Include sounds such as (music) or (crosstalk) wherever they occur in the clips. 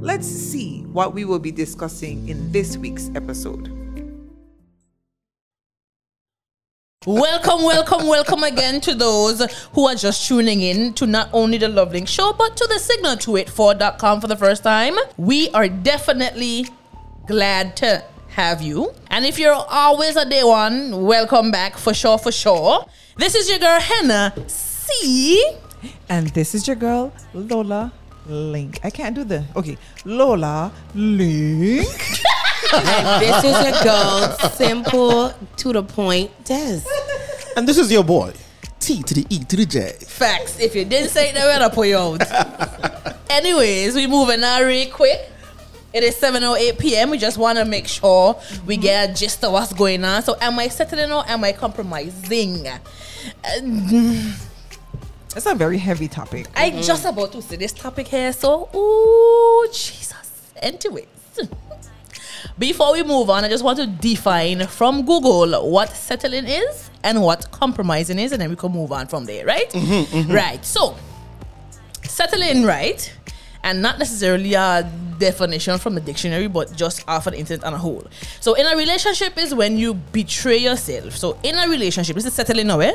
Let's see what we will be discussing in this week's episode. Welcome, welcome, welcome again to those who are just tuning in to not only the LoveLink Show, but to the signal284.com for the first time. We are definitely glad to have you. And if you're always a day one, welcome back for sure, for sure. This is your girl, Hannah C. And this is your girl, Lola Link. I can't do the. Okay, Lola Link. (laughs) And this is your girl, simple to the point, Des. And this is your boy, T to the E to the J. Facts. If you didn't say it, then we're gonna put you out. (laughs) Anyways, we moving now really quick. It is 7.08 p.m. We just want to make sure we get a gist of what's going on. So am I settling or am I compromising? Uh, That's a very heavy topic. I mm. just about to say this topic here, so ooh Jesus, it. Before we move on, I just want to define from Google what settling is and what compromising is, and then we can move on from there, right? Mm-hmm, mm-hmm. Right. So, settling, right, and not necessarily a definition from the dictionary, but just off of the internet on a whole. So, in a relationship is when you betray yourself. So, in a relationship, this is settling now, eh?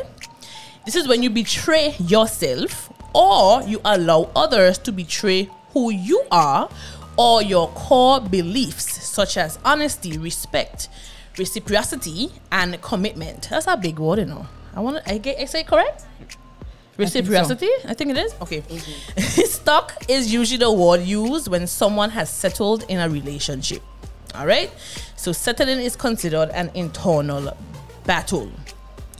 This is when you betray yourself or you allow others to betray who you are or your core beliefs, such as honesty, respect, reciprocity, and commitment. That's a big word, you know. I want to, I get, I say it correct? Reciprocity? I think it is. Okay. Mm-hmm. (laughs) Stuck is usually the word used when someone has settled in a relationship. All right. So settling is considered an internal battle.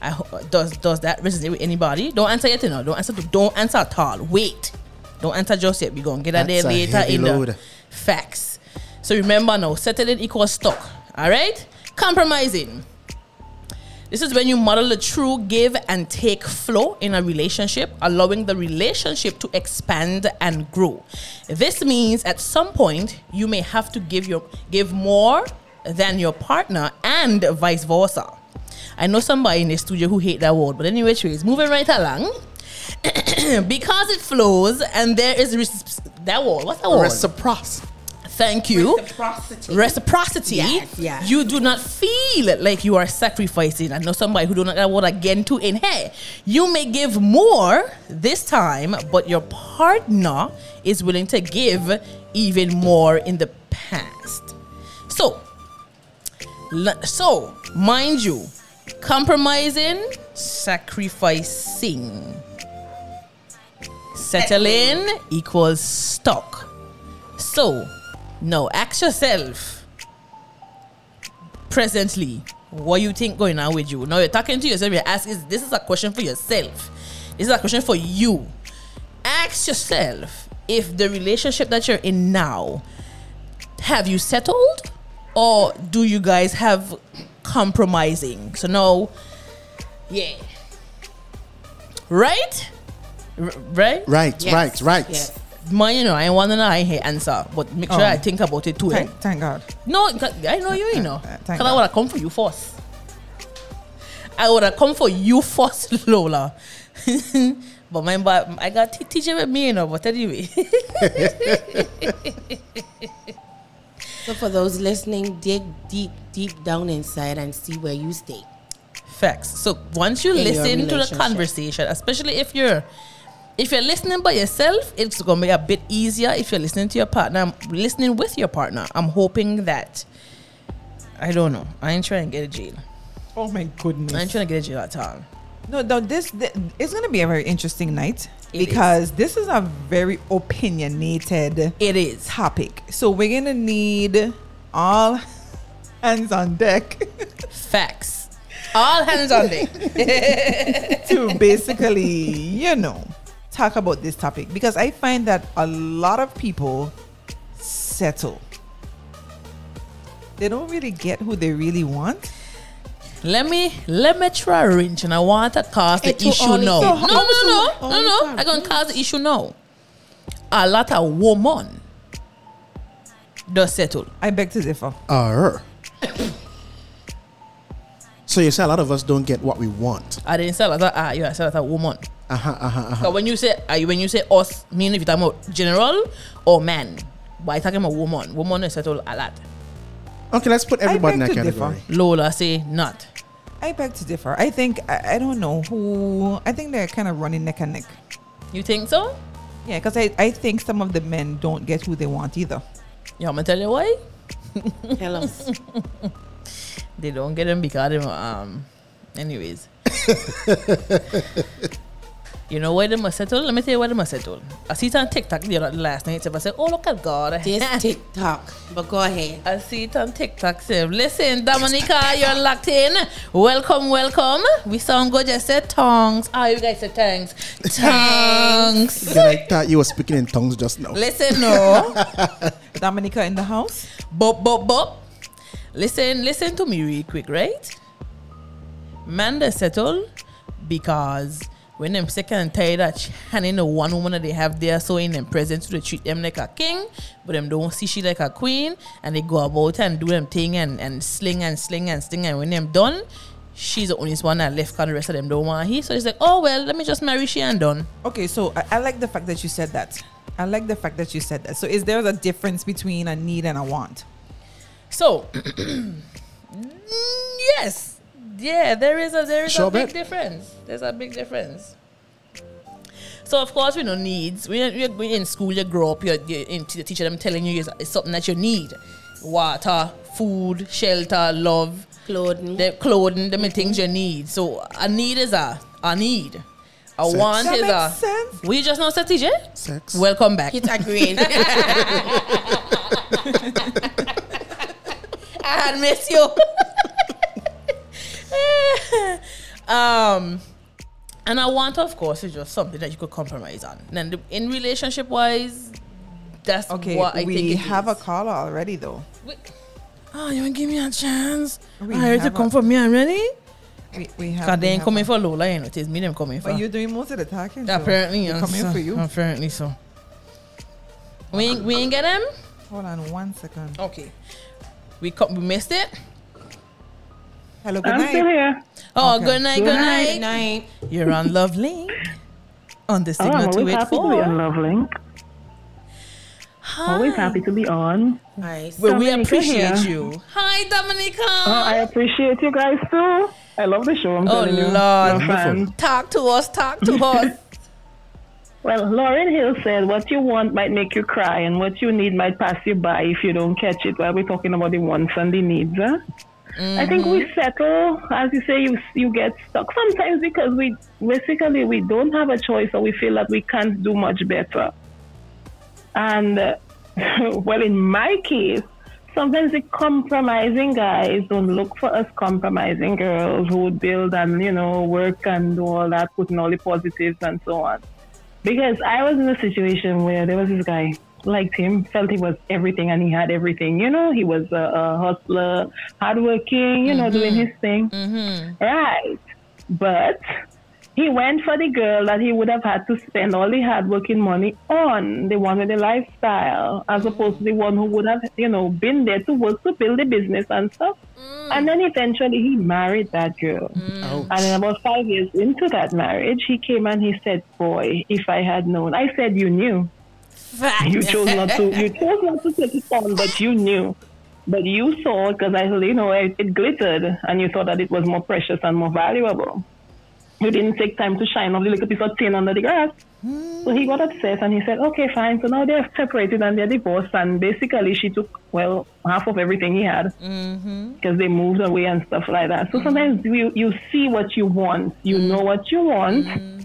I does does that resonate with anybody? Don't answer yet, you know. Don't answer. Don't answer at all. Wait. Don't answer just yet. We gonna get that there later in load. the facts. So remember now, settling equals stuck. All right. Compromising. This is when you model a true give and take flow in a relationship, allowing the relationship to expand and grow. This means at some point you may have to give your give more than your partner and vice versa. I know somebody in the studio who hate that word, but anyway, it's moving right along. (coughs) because it flows and there is res- that word. What's that word? Reciprocity. Thank you Reciprocity. reciprocity, Yes, yes. you do not feel like you are sacrificing. I know somebody who do not that word again to in here. You may give more this time, but your partner is willing to give even more in the past. So, so mind you, compromising, sacrificing, settling equals stuck. So, now ask yourself presently what you think going on with you. Now you're talking to yourself, you're asking this is a question for yourself. This is a question for you. Ask yourself if the relationship that you're in now have you settled or do you guys have compromising? So now yeah. Right? R- right? Right, Yes, right, right. yes. Mine, you know, I want to know I hear answer, but make sure Oh. I think about it too. eh? Thank, thank God. No, I know you, you know. Because I God. would have come for you first. I would have come for you first, (laughs) Lola. (laughs) but my but I got t- teacher with me, you know. But anyway, (laughs) So for those listening, dig deep, deep down inside and see where you stay. facts. So once you In listen to the conversation, especially if you're if you're listening by yourself, it's gonna be a bit easier. If you're listening to your partner, listening with your partner, I'm hoping that I don't know. I ain't trying to get a jail. Oh my goodness. I ain't trying to get a jail at all. No, no, this, th- it's going to be a very interesting night It because this is a very opinionated It is. topic. So we're going to need all hands on deck Facts. All hands on deck. (laughs) to basically, you know, talk about this topic because I find that a lot of people settle. they don't really get who they really want. Let me let me try wrench and I want to cause the It issue now. No, no, no, no, no, no. I'm gonna cause the issue now. A lot of woman does settle. I beg to differ. Arr. so you say a lot of us don't get what we want. I didn't say a lot of ah, you I said a lot of woman. Uh huh. Uh huh. Uh-huh. So when you say uh, when you say us, meaning if you're talking about general or man. But I talking about woman. Woman is settle a lot. Okay, let's put everybody in beg that to differ. category. Lola say not. I beg to differ. I think I, I don't know who. I think they're kind of running neck and neck. You think so? Yeah, because I, I think some of the men don't get who they want either. You want me to tell you why? (laughs) Tell us. They don't get them because them um anyways. (laughs) you know why they must settle? Let me tell you why they must settle. I see it on TikTok You know the other last night. So I said, Oh look at God. This TikTok. But go ahead. I see it on TikTok. Say, listen, Dominica, you're locked in. Welcome, welcome. We sound good. Just said tongues. Oh, you guys said thanks. Tongues. Then I thought you were speaking in tongues just now. listen, no. (laughs) Dominica in the house. Bop, bop, bop. Listen, listen to me real quick, right? Man, they settle because when them sick and tired of handing the one woman that they have there, so in them presence, they treat them like a king, but them don't see she like a queen, and they go about and do them thing and, and sling and sling and sling, and when them done, she's the only one that left, because the rest of them don't want he. So it's like, oh well, let me just marry she and done. Okay, so I, I like the fact that you said that. I like the fact that you said that. So is there a difference between a need and a want? So, (clears throat) yes, yeah, there is a there is Sure a big bet. difference. There's a big difference. So of course we know needs. We we we in school you grow up. You're, you're in, the teacher them telling you it's something that you need: water, food, shelter, love, Clothing. the clothing, them mm-hmm. things you need. So a need is a a need. A Sex. want That is a. makes sense. We just know, said TJ. Eh? Sex. Welcome back. It's agreed. (laughs) I miss you. (laughs) (laughs) um, and I want, of course, is just something that you could compromise on. And the, in relationship wise, that's Okay, what I we think. it have a caller already though. Oh, you want to give me a chance? We I to come a- for me already. We, we have. Cause they ain't coming a- for Lola, you know. It is me them coming for. But you're doing most of the talking. so apparently, yes. coming for you. Apparently so. We ain't, we ain't get them. Hold on one second. Okay. We co- we missed it. Hello, good I'm still night. here. Oh, Okay. good night, good Good night. Night. You're on Love Link on the Oh, I'm signal always happy to be on 284. Love Link. Always happy to be on. Nice. Well, we Dominica appreciate here. you. Hi, Dominica. Oh, I appreciate you guys too. I love the show. I'm Oh, telling you. Lord. I'm a fan. talk to us, talk to us. (laughs) (laughs) Well, Lauryn Hill said, "What you want might make you cry, and what you need might pass you by if you don't catch it." While we're talking about the wants and the needs, huh? I think we settle, as you say, you you get stuck sometimes because we basically we don't have a choice, or we feel that we can't do much better. And uh, (laughs) well, in my case, sometimes the compromising guys don't look for us compromising girls who would build and you know work and do all that, putting all the positives and so on. Because I was in a situation where there was this guy, liked him, felt he was everything and he had everything. You know, he was a, a hustler, hardworking, you know, doing mm-hmm. his thing. Mm-hmm. Right. But he went for the girl that he would have had to spend all the hardworking money on, the one with the lifestyle, as mm. opposed to the one who would have, you know, been there to work to build the business and stuff. Mm. And then eventually he married that girl. Mm. Ouch. And then about five years into that marriage, he came and he said, "Boy, if I had known." I said, "You knew. You chose not to. You (laughs) chose not to take it on, but you knew. But you saw because I, you know, it, it glittered, and you thought that it was more precious and more valuable. You didn't take time to shine off the little piece of tin under the grass. So he got upset and he said, "Okay, fine. So now they're separated and they're divorced, and basically she took well half of everything he had." Mm-hmm. because they moved away and stuff like that. So sometimes you you see what you want, you mm. know what you want, mm.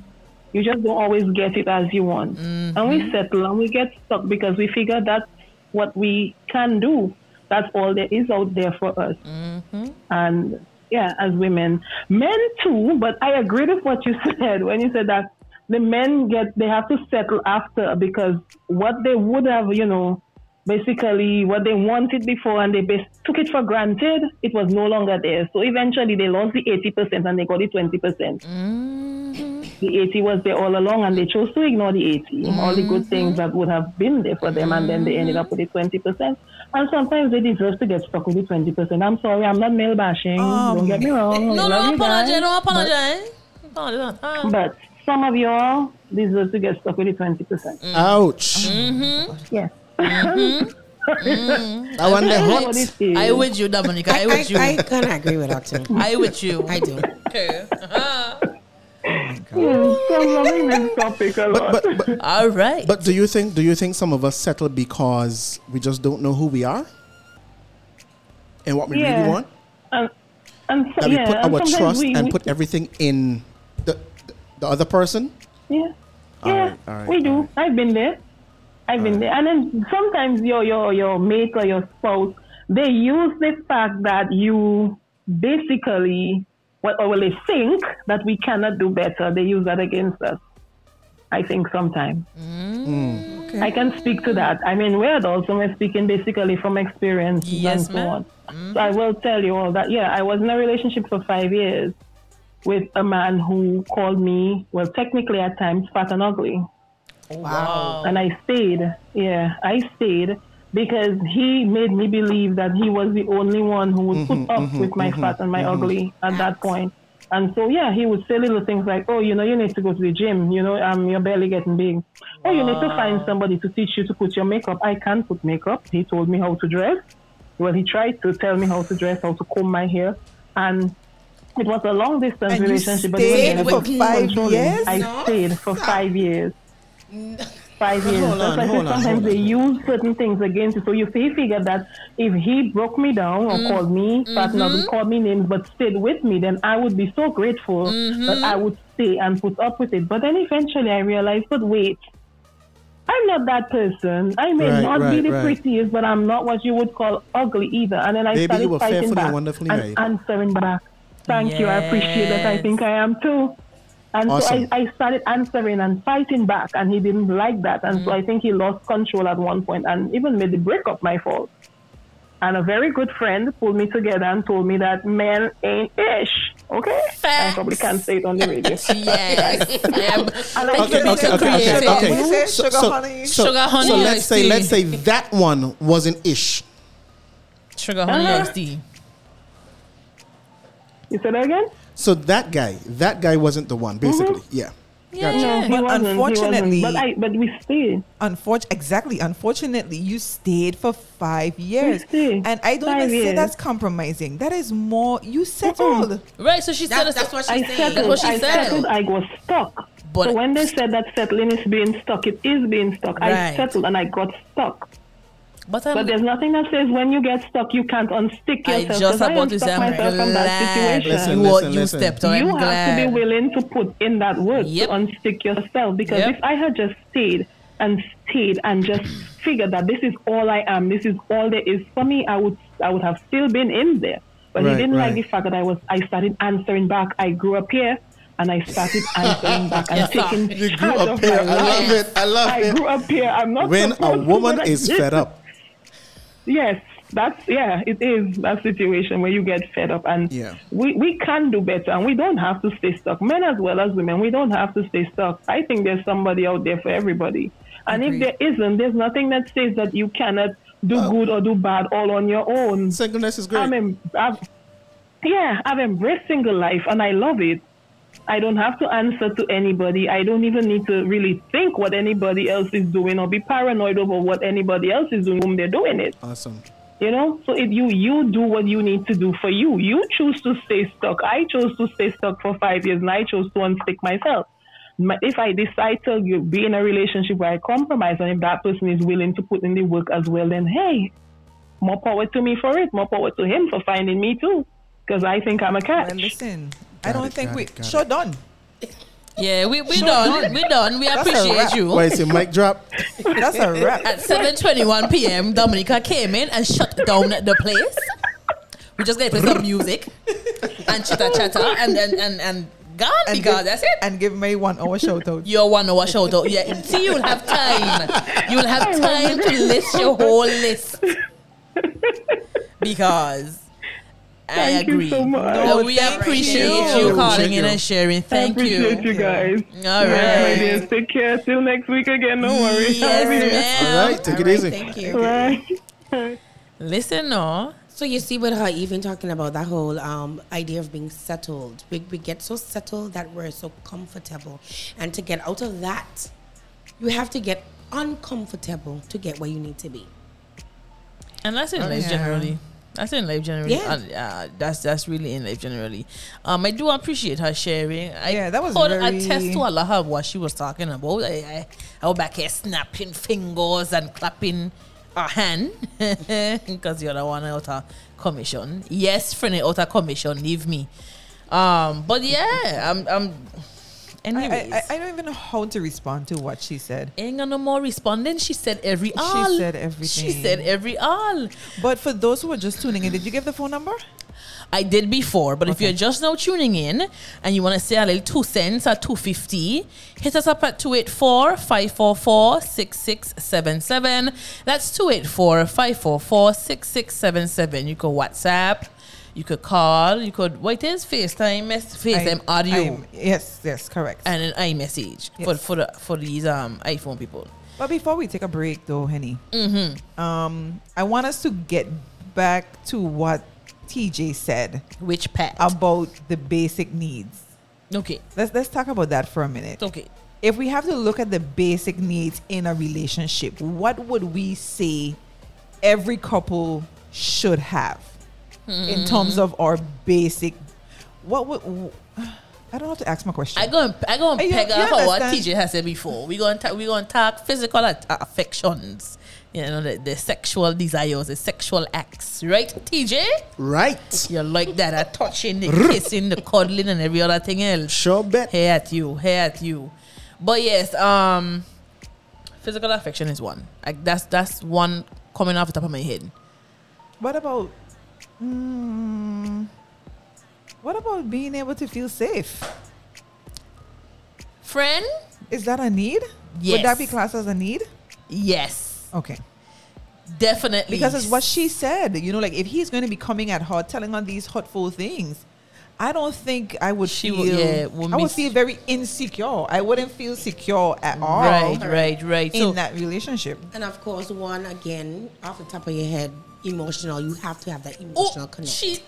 You just don't always get it as you want, mm-hmm. and we settle and we get stuck because we figure that's what we can do. That's all there is out there for us, mm-hmm. and yeah, as women, men too. But I agree with what you (laughs) said when you said that the men get they have to settle after because what they would have, you know, basically what they wanted before and they bas- took it for granted, it was no longer there. So eventually they lost the 80% and they got the 20%. The 80 was there all along and they chose to ignore the 80, all the good things that would have been there for them, and then they ended up with the 20%. And sometimes they deserve to get stuck with the 20%. I'm sorry, I'm not male bashing. Don't get me wrong. No, I love no you guys. apologize. No apologize. Apologize. Ah. But some of y'all deserve to get stuck with the 20%. Ouch. Yes. I wonder That's hot. what. I with you, Dominica. I I, with you. I, kind of agree with that too. I with you. I do. Okay. Uh-huh. Oh yes, I'm loving this topic a lot. But, but, but, All right. but do you think do you think some of us settle because we just don't know who we are and what we Yeah. really want? and, and so, That we yeah, put our trust we, and we- put everything in the the other person? Yeah. All yeah, right, all right, we do. all right. I've been there. I've been there. And then sometimes your your your mate or your spouse, they use the fact that you basically what or well they think that we cannot do better. They use that against us. I think sometimes. Mm. Mm. Okay. I can speak to that. I mean, we're adults and we're speaking basically from experience Yes, and so ma'am. on. Mm-hmm. So I will tell you all that. Yeah, I was in a relationship for five years with a man who called me, well, technically at times, fat and ugly. wow. And I stayed. Yeah, I stayed because he made me believe that he was the only one who would put mm-hmm, up mm-hmm, with my mm-hmm, fat and my ugly at that point. And so, yeah, he would say little things like, oh, you know, you need to go to the gym. You know, um, you're barely getting big. Oh, you need to find somebody to teach you to put your makeup. I can't put makeup. He told me how to dress. Well, he tried to tell me how to dress, how to comb my hair. And it was a long distance And you relationship. stayed it was for five years? I No, stayed for stop. five years. (laughs) Five years. Hold on, That's why I hold say on, sometimes hold they use certain things against you. So you see, he figured that if he broke me down or mm, called me fat and ugly, called me names, but stayed with me, then I would be so grateful mm-hmm. that I would stay and put up with it. But then eventually I realized, but wait, I'm not that person. I may Right, not be the right. prettiest, but I'm not what you would call ugly either. And then I Baby, started you were fighting fearfully and back and made. answering back. Thank you. I appreciate that. I think I am too. And Awesome. so I, I started answering and fighting back, and he didn't like that. And so I think he lost control at one point and even made the breakup my fault. And a very good friend pulled me together and told me that men ain't ish. Okay? I probably can't say it on the radio. (laughs) Yes. (laughs) I am- I like Okay, to okay, okay, okay, okay. What is it? Sugar, honey? So, Sugar, honey, so let's say let's say that one wasn't ish. Sugar honey Uh-huh. iced tea. You said that again? So that guy, that guy wasn't the one, mm-hmm. basically. Yeah. Yeah. No, But unfortunately- But, I, but we stayed. Unfortunately, exactly. Unfortunately, you stayed for five years, stayed. and I don't Five even say that's compromising. That is more. You settled. Right. So she said That, that's what I she's saying. settled. what she I said. settled. I was stuck. But- so when they said that settling is being stuck, it is being stuck. Right. I settled and I got stuck. But But there's nothing that says when you get stuck, you can't unstick I yourself. just 'cause I about to unstuck say I'm myself from that glad situation. Listen, you, listen, you listen. stepped on. you I'm have glad. to be willing to put in that work Yep. to unstick yourself. Because Yep. if I had just stayed and stayed and just figured that this is all I am, this is all there is for me, I would I would have still been in there. But Right, he didn't like the fact that I was I started answering back. I grew up here and I started (laughs) answering back and Yes, taking You grew up here. I love it. I love I it. grew up here. I'm not When a supposed to, woman is fed up. Yes, that's yeah, it is that situation where you get fed up and Yeah. we, we can do better and we don't have to stay stuck. Men as well as women, we don't have to stay stuck. I think there's somebody out there for everybody. And Agreed. if there isn't, there's nothing that says that you cannot do good or do bad all on your own. Singleness is great. I'm em- I've, yeah, I've embraced single life and I love it. I don't have to answer to anybody. I don't even need to really think what anybody else is doing or be paranoid over what anybody else is doing when they're doing it. awesome. You know, so if you you do what you need to do for you, you choose to stay stuck. I chose to stay stuck for five years, and I chose to unstick myself. My- If I decide to be in a relationship where I compromise, and if that person is willing to put in the work as well, then hey, more power to me for it. More power to him for finding me too, because I think I'm a catch. Well, listen, I don't it, think we. it, Sure it. done. Yeah, we we Sure done. done. We done. We That's appreciate you. Why is it mic drop? That's a wrap. At 7:21 p.m., Dominica came in and shut down the place. We just gonna play some music and chitter chatter and and and, and gone And because give- that's it. And give me one hour shout out. Your one hour shout out. Yeah, see, you'll have time. You'll have (laughs) time to list your whole list. Because I Thank you agree. so much. No, No, we thank appreciate you. you, calling in and sharing. Thank I appreciate you. you guys. All Right, my dears. Take care. Till next week again. No worries. Yes, Love you. ma'am. All right, take it All right, easy. Thank you. Right. Listen, no. So you see, with her even talking about that whole um, idea of being settled, we, we get so settled that we're so comfortable, and to get out of that, you have to get uncomfortable to get where you need to be. And that's in Oh, yeah. generally. That's in life generally. Yeah. Uh, that's that's really in life generally. Um, I do appreciate her sharing. I Yeah, that was could very- attest to a lot of what she was talking about. I, I, I was back here snapping fingers and clapping a hand (laughs) because you're the one out of commission. Yes, friend out of commission. Leave me. Um, but yeah, I'm. I'm anyways, I, I- I don't even know how to respond to what she said. ain't no more responding. She said every all. She said everything. She said every all. But for those who are just tuning in, did you give the phone number? I did before, but if you're just now tuning in and you want to say a little two cents or two fifty, hit us up at 284-544-6677. That's 284-544-6677. You could WhatsApp, you could call, you could what it is FaceTime, mess, FaceTime I- audio, I'm- yes, yes, correct. and an iMessage for Yes. for the, for these um iPhone people. But before we take a break, though, Henny, um, I want us to get back to what TJ said Which pack? about the basic needs. okay, Let's let's talk about that for a minute. okay. If we have to look at the basic needs in a relationship, what would we say every couple should have in terms of our basic? What would I don't have to ask my question. I go and, I go and you- peg you up on what? TJ has said before. We going to we going to talk physical at- affections, you know, the, the sexual desires, the sexual acts, right? TJ, Right. You're like that, uh, touching, the kissing, the cuddling, and every other thing else. Sure bet. Hey at you, hey at you. But yes, um, physical affection is one. Like that's that's one coming off the top of my head. What about mm, what about being able to feel safe? Friend, Is that a need? Would that be classed as a need? yes, Okay. definitely. Because it's what she said. You know, like if he's going to be coming at her, telling her these hurtful things, I don't think I would She feel. would- yeah, would I would feel very insecure. I wouldn't feel secure at all. Right, right, right. In So that relationship. And of course, one again, off the top of your head, emotional. You have to have that oh, emotional connection. she,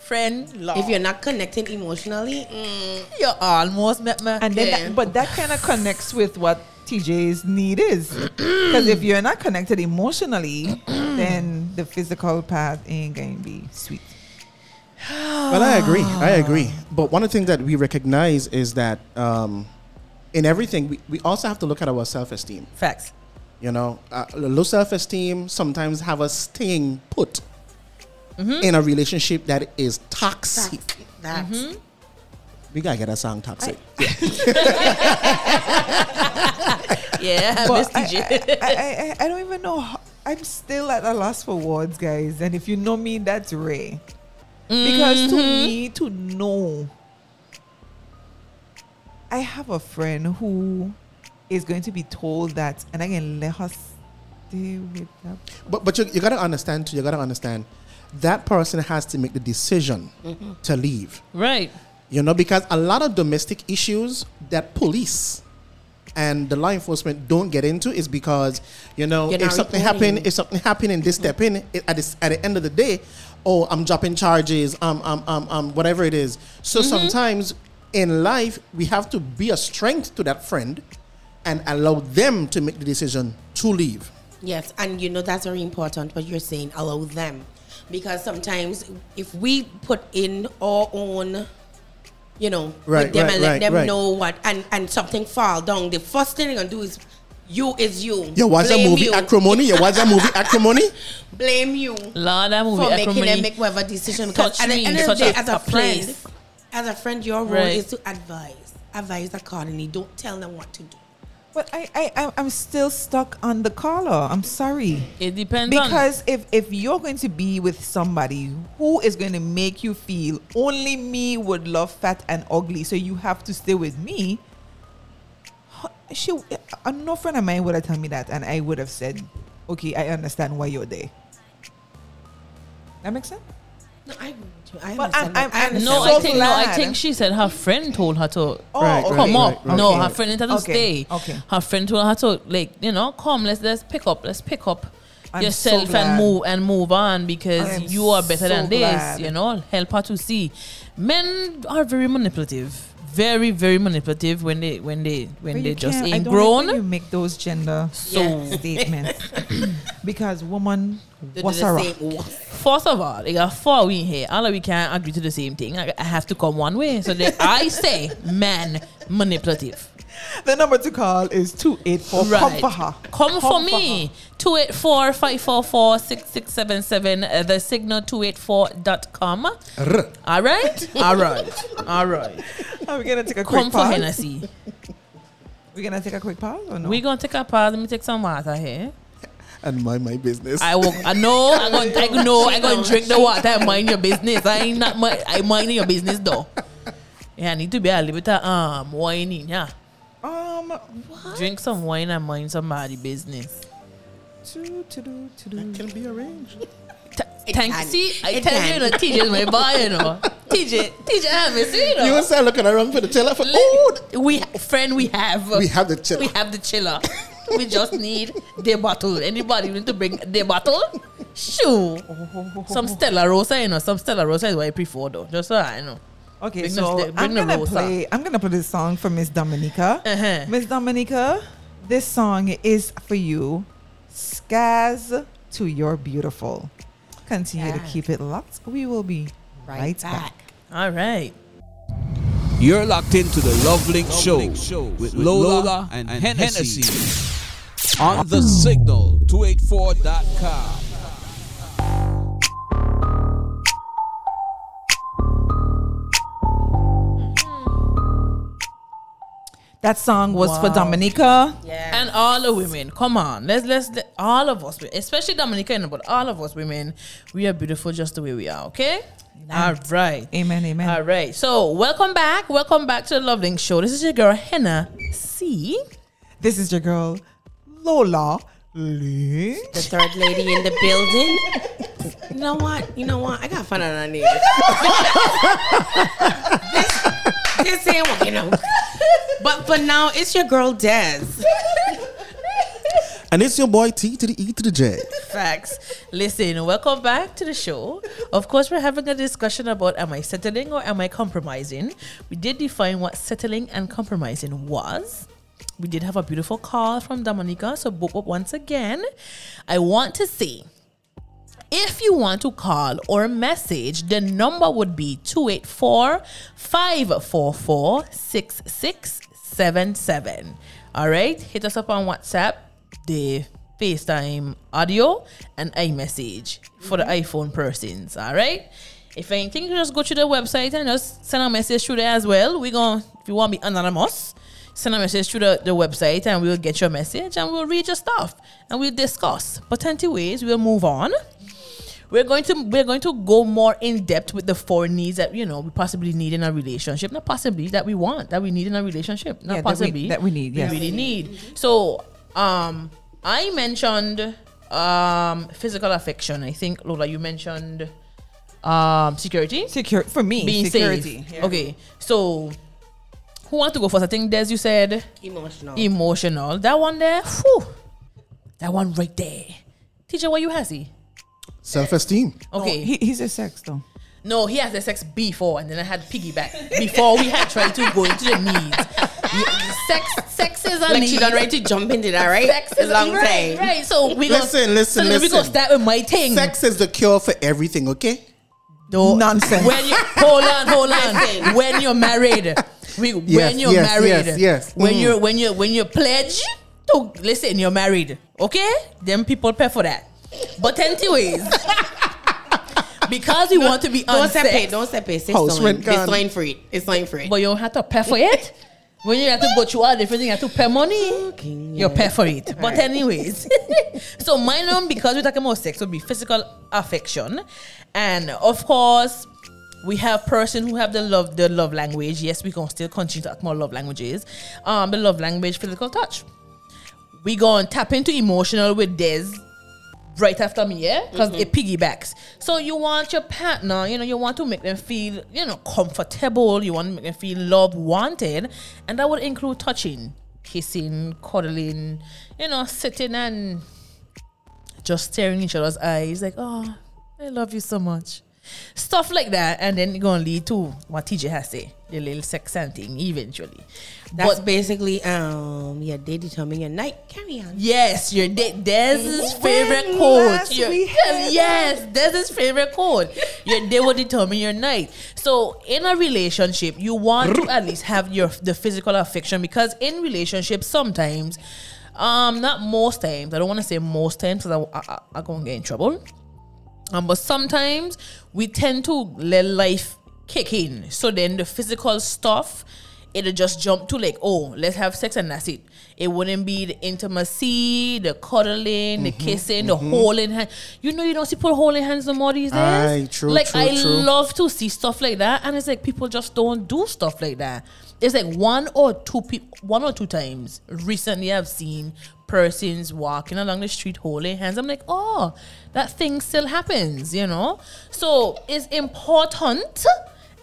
friend, love. If you're not connected emotionally, mm, You almost met me. And then, Yeah. that, but that kind of connects with what TJ's need is. (clears throat) Because if you're not connected emotionally, (clears throat) then the physical part ain't going to be sweet. Well, I agree. I agree. But one of the things that we recognize is that um, in everything, we, we also have to look at our self esteem. Facts. You know, uh, low self esteem sometimes have us staying put mm-hmm. in a relationship that is toxic. that's, that's We gotta get a song toxic. Yeah, (laughs) Miss But I, I, I, I, I don't even know. How, I'm still at a loss for words, guys. And if you know me, that's rare. Because to mm-hmm. me, to know, I have a friend who is going to be told that, and I can let her stay with that. But but you, you gotta understand too. You gotta understand that person has to make the decision to leave. right. You know, because a lot of domestic issues that police and the law enforcement don't get into is because you know You're if something reporting. happen, if something happen and they step in it, at this, at the end of the day, oh, I'm dropping charges, um, um, um, um, whatever it is. So sometimes in life we have to be a strength to that friend and allow them to make the decision to leave. Yes, and you know that's very important what you're saying, allow them. Because sometimes if we put in our own, you know, Right, with them right, and let right, them right. know what and, and something fall down, the first thing they're gonna do is you is you. You watch that Blame movie you. Acrimony? You watch that movie (laughs) Acrimony? Blame you Lord, that movie for making acrimony. them make whatever decision. Because Touch at the me end in of the such day, a as a tough friend, place. as a friend, your role Right. is to advise. Advise accordingly. Don't tell them what to do. But I, I, I- I'm still stuck on the caller. I'm sorry. It depends on Because if, if you're going to be with somebody who is going to make you feel only me would love fat and ugly, so you have to stay with me. She, a no friend of mine would have told me that, and I would have said, "Okay, I understand why you're there." That makes sense. No, I, agree with you. I But understand. I'm- that. I I'm- No, so I think no, I think she said her friend told her to Oh, Right, come right, up. right. No, Okay. her friend didn't to Okay, stay. okay. Her friend told her to like, you know, come, let's let's pick up, let's pick up I'm yourself so and move and move on because you are better so than this. glad. You know, help her to see. Men are very manipulative. Very, very manipulative when they when they when But they just can't- I ain't don't like you make those gender Yeah. (laughs) statements (coughs) because woman, They what's the her? First of all, they got four we here. All of we can't agree to the same thing. I, I have to come one way. So then I say (laughs) man manipulative. (laughs) The number to call is two eight four. right. Come for her. Come, for Come for me. 284 544 6677. uh, The signal 284.com. Rr. (laughs) All right? All right. All right. (laughs) Are we gonna take a quick Come for? HenneCee. We're gonna take a quick pause or no? We're going to take a pause. Let me take some water here. And mind my business. I will. I know. I'm going. I know. I'm going to drink the water and mind your business. I ain't not. mi- I minding your business though. Yeah, I need to be a little bit of um whining. Yeah, um. drink some wine and mind somebody business. To, to do, to do. Can be arranged. (laughs) Th- Thank can. see, I It tell can. you, the TJ's my boy, you know. (laughs) TJ, TJ, have me see, you know. You will start looking around for the telephone. Oh, we friend we have we have the chill. we have the chiller. (laughs) we just need the bottle. Anybody need to bring the bottle? Shoo. Some Stella Rosa, you know. Some Stella Rosa is what I prefer though. Just so I know. Okay, Bring so st- bring I'm gonna rosa. play. I'm gonna play this song for Miss Dominica. Uh-huh. Miss Dominica, this song is for you. Scars to your beautiful. Continue to keep it locked. We will be right, Right back. back. All right. You're locked into the Love Link Show with Lola and HenneCee on the signal 284.com. That song was for Dominica. Yeah. And all the women, come on, let's let's let, all of us, especially Dominica, you but all of us women, we are beautiful just the way we are. Okay. All right. Amen, amen. All right. So welcome back. Welcome back to the Love Link Show. This is your girl Henna C. This is your girl, Lola Lee. the third lady in the building. You know what? You know what? I gotta on out her name. (laughs) this, this ain't working out. But for now, it's your girl Des. And it's your boy T to the E to the J. Facts. Listen, welcome back to the show. Of course, we're having a discussion about am I settling or am I compromising? We did define what settling and compromising was. We did have a beautiful call from Dominica. So, boop, boop, once again, I want to say if you want to call or message, the number would be 284 544 6677. All right, hit us up on WhatsApp, the FaceTime audio, and iMessage for the iPhone persons. All right. If anything, just go to the website and just send a message through there as well. We're going, if you want to be anonymous, send a message through the, the website and we'll get your message and we'll read your stuff and we'll discuss. But anyways, we'll move on we're going to we're going to go more in depth with the four needs that you know we possibly need in a relationship. Not possibly that we want that we need in a relationship. Not Yeah, that we- possibly. that we need, yes. really need. So um i mentioned um physical affection. I think lola you mentioned um security. Secure for me. being security. safe. okay so who wants to go first? I think des you said Emotional. emotional. That one there whew, that one right there. Teacher what you hassy Self esteem. okay He, he's a sex though. No, he has the sex before, and then I had piggyback before we had tried to go into the needs. Yeah, Sex, sex is a like need. she done ready to jump into that, right? Sex is a long right, time. right. So we Listen, gonna, listen, so then We gonna start with my thing. Sex is the cure for everything, okay? Though, Nonsense. When you hold on, hold on. When you're married, we, when you're yes, married, yes, yes. when Mm. you're when you when you pledge to listen, you're married, okay? Then people pay for that. But anyways, because we want to be Don't on separate. sex, Don't separate. It's House sign. rent It's gone. sign free. It's sign free. but you don't have to pay for it. (laughs) When you have to go through all different things, you have to pay money. Fucking You yeah. pay for it. But anyways, (laughs) so mine um, because we're talking about sex would be physical affection, and of course. We have person who have the love the love language. Yes, we can still continue to talk more love languages. Um, the love language, physical touch. We go and tap into emotional with Des right after me, yeah? Because mm-hmm. it piggybacks. So you want your partner, you know, you want to make them feel, you know, comfortable. You want to make them feel love wanted. And that would include touching, kissing, cuddling, you know, sitting and just staring each other's eyes like, oh, I love you so much. Stuff like that. And then it's going to lead to what TJ has say, the little sex and thing eventually. That's but basically um yeah, they determine your night. Carry on. Yes, your da- Des's favorite code. last Your- (laughs) yes, Des's favorite code. Your day will determine your night. So in a relationship, you want to at least have your the physical affection because in relationships sometimes, um, not most times. I don't want to say most times because I, I, I, I'm gonna get in trouble. Um, but sometimes we tend to let life kick in. So then the physical stuff, it'll just jump to like, oh, let's have sex and that's it. It wouldn't be the intimacy, the cuddling, the mm-hmm, kissing, the mm-hmm. holding hand. You know, you don't see people holding hands no more these days. Aye, true, like true, I true. love to see stuff like that, and it's like people just don't do stuff like that. It's like one or two people, one or two times recently I've seen persons walking along the street holding hands. I'm like, oh, that thing still happens, you know. So it's important,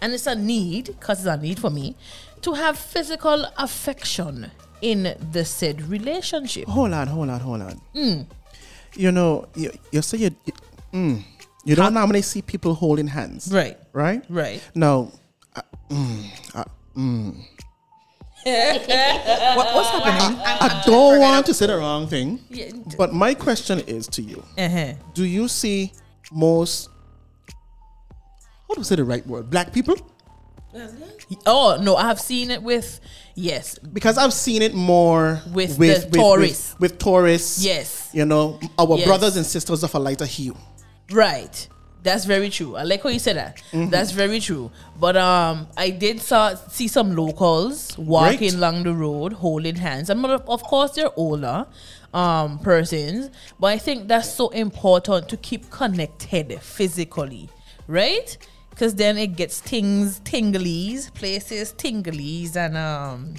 and it's a need because it's a need for me to have physical affection in the said relationship. Hold on, hold on, hold on. Hmm. You know, you, you say you, you, mm, you don't normally see people holding hands, Right, right? right. Now, (laughs) What, what's happening? I don't want to say the wrong thing, Yeah. but my question is to you: Uh-huh. Do you see most? How do I say the right word? Black people? Oh no, I have seen it with yes, Because I've seen it more With the tourists. with, with tourists. yes, You know, our Yes. brothers and sisters of a lighter hue. right. That's very true. I like how you said that. Mm-hmm. That's very true. But um, I did saw see some locals walking Great. along the road holding hands. I'm not, of course they're older um persons, but I think that's so important to keep connected physically, right? Because then it gets things tinglies, places tinglies, and um.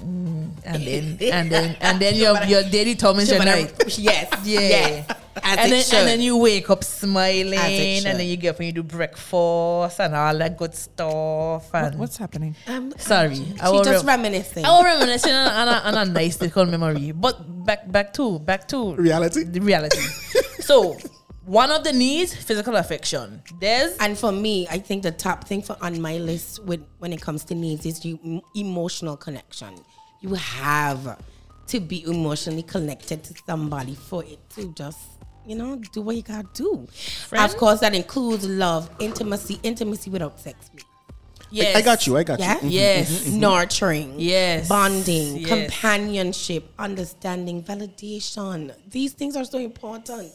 mm, And then and then and then (laughs) your your day determines your night. Yes. (laughs) Yeah. Yes. And then, should. and then you wake up smiling, and then you get up and you do breakfast and all that good stuff. And What, what's happening? Um, sorry, I she will just rem- reminiscing. I will reminiscing on, on, a, on a nice little memory. But back back to back to Reality? The reality. so one of the needs, physical affection. There's And for me, I think the top thing for on my list with when it comes to needs is you emotional connection. You have to be emotionally connected to somebody for it to just you know do what you gotta do. Friend? Of course, that includes love, intimacy, intimacy without sex. yes, I got you. I got Yeah. you. Yes. Mm-hmm, mm-hmm. Nurturing. Yes. Bonding, Yes. companionship, understanding, validation. These things are so important.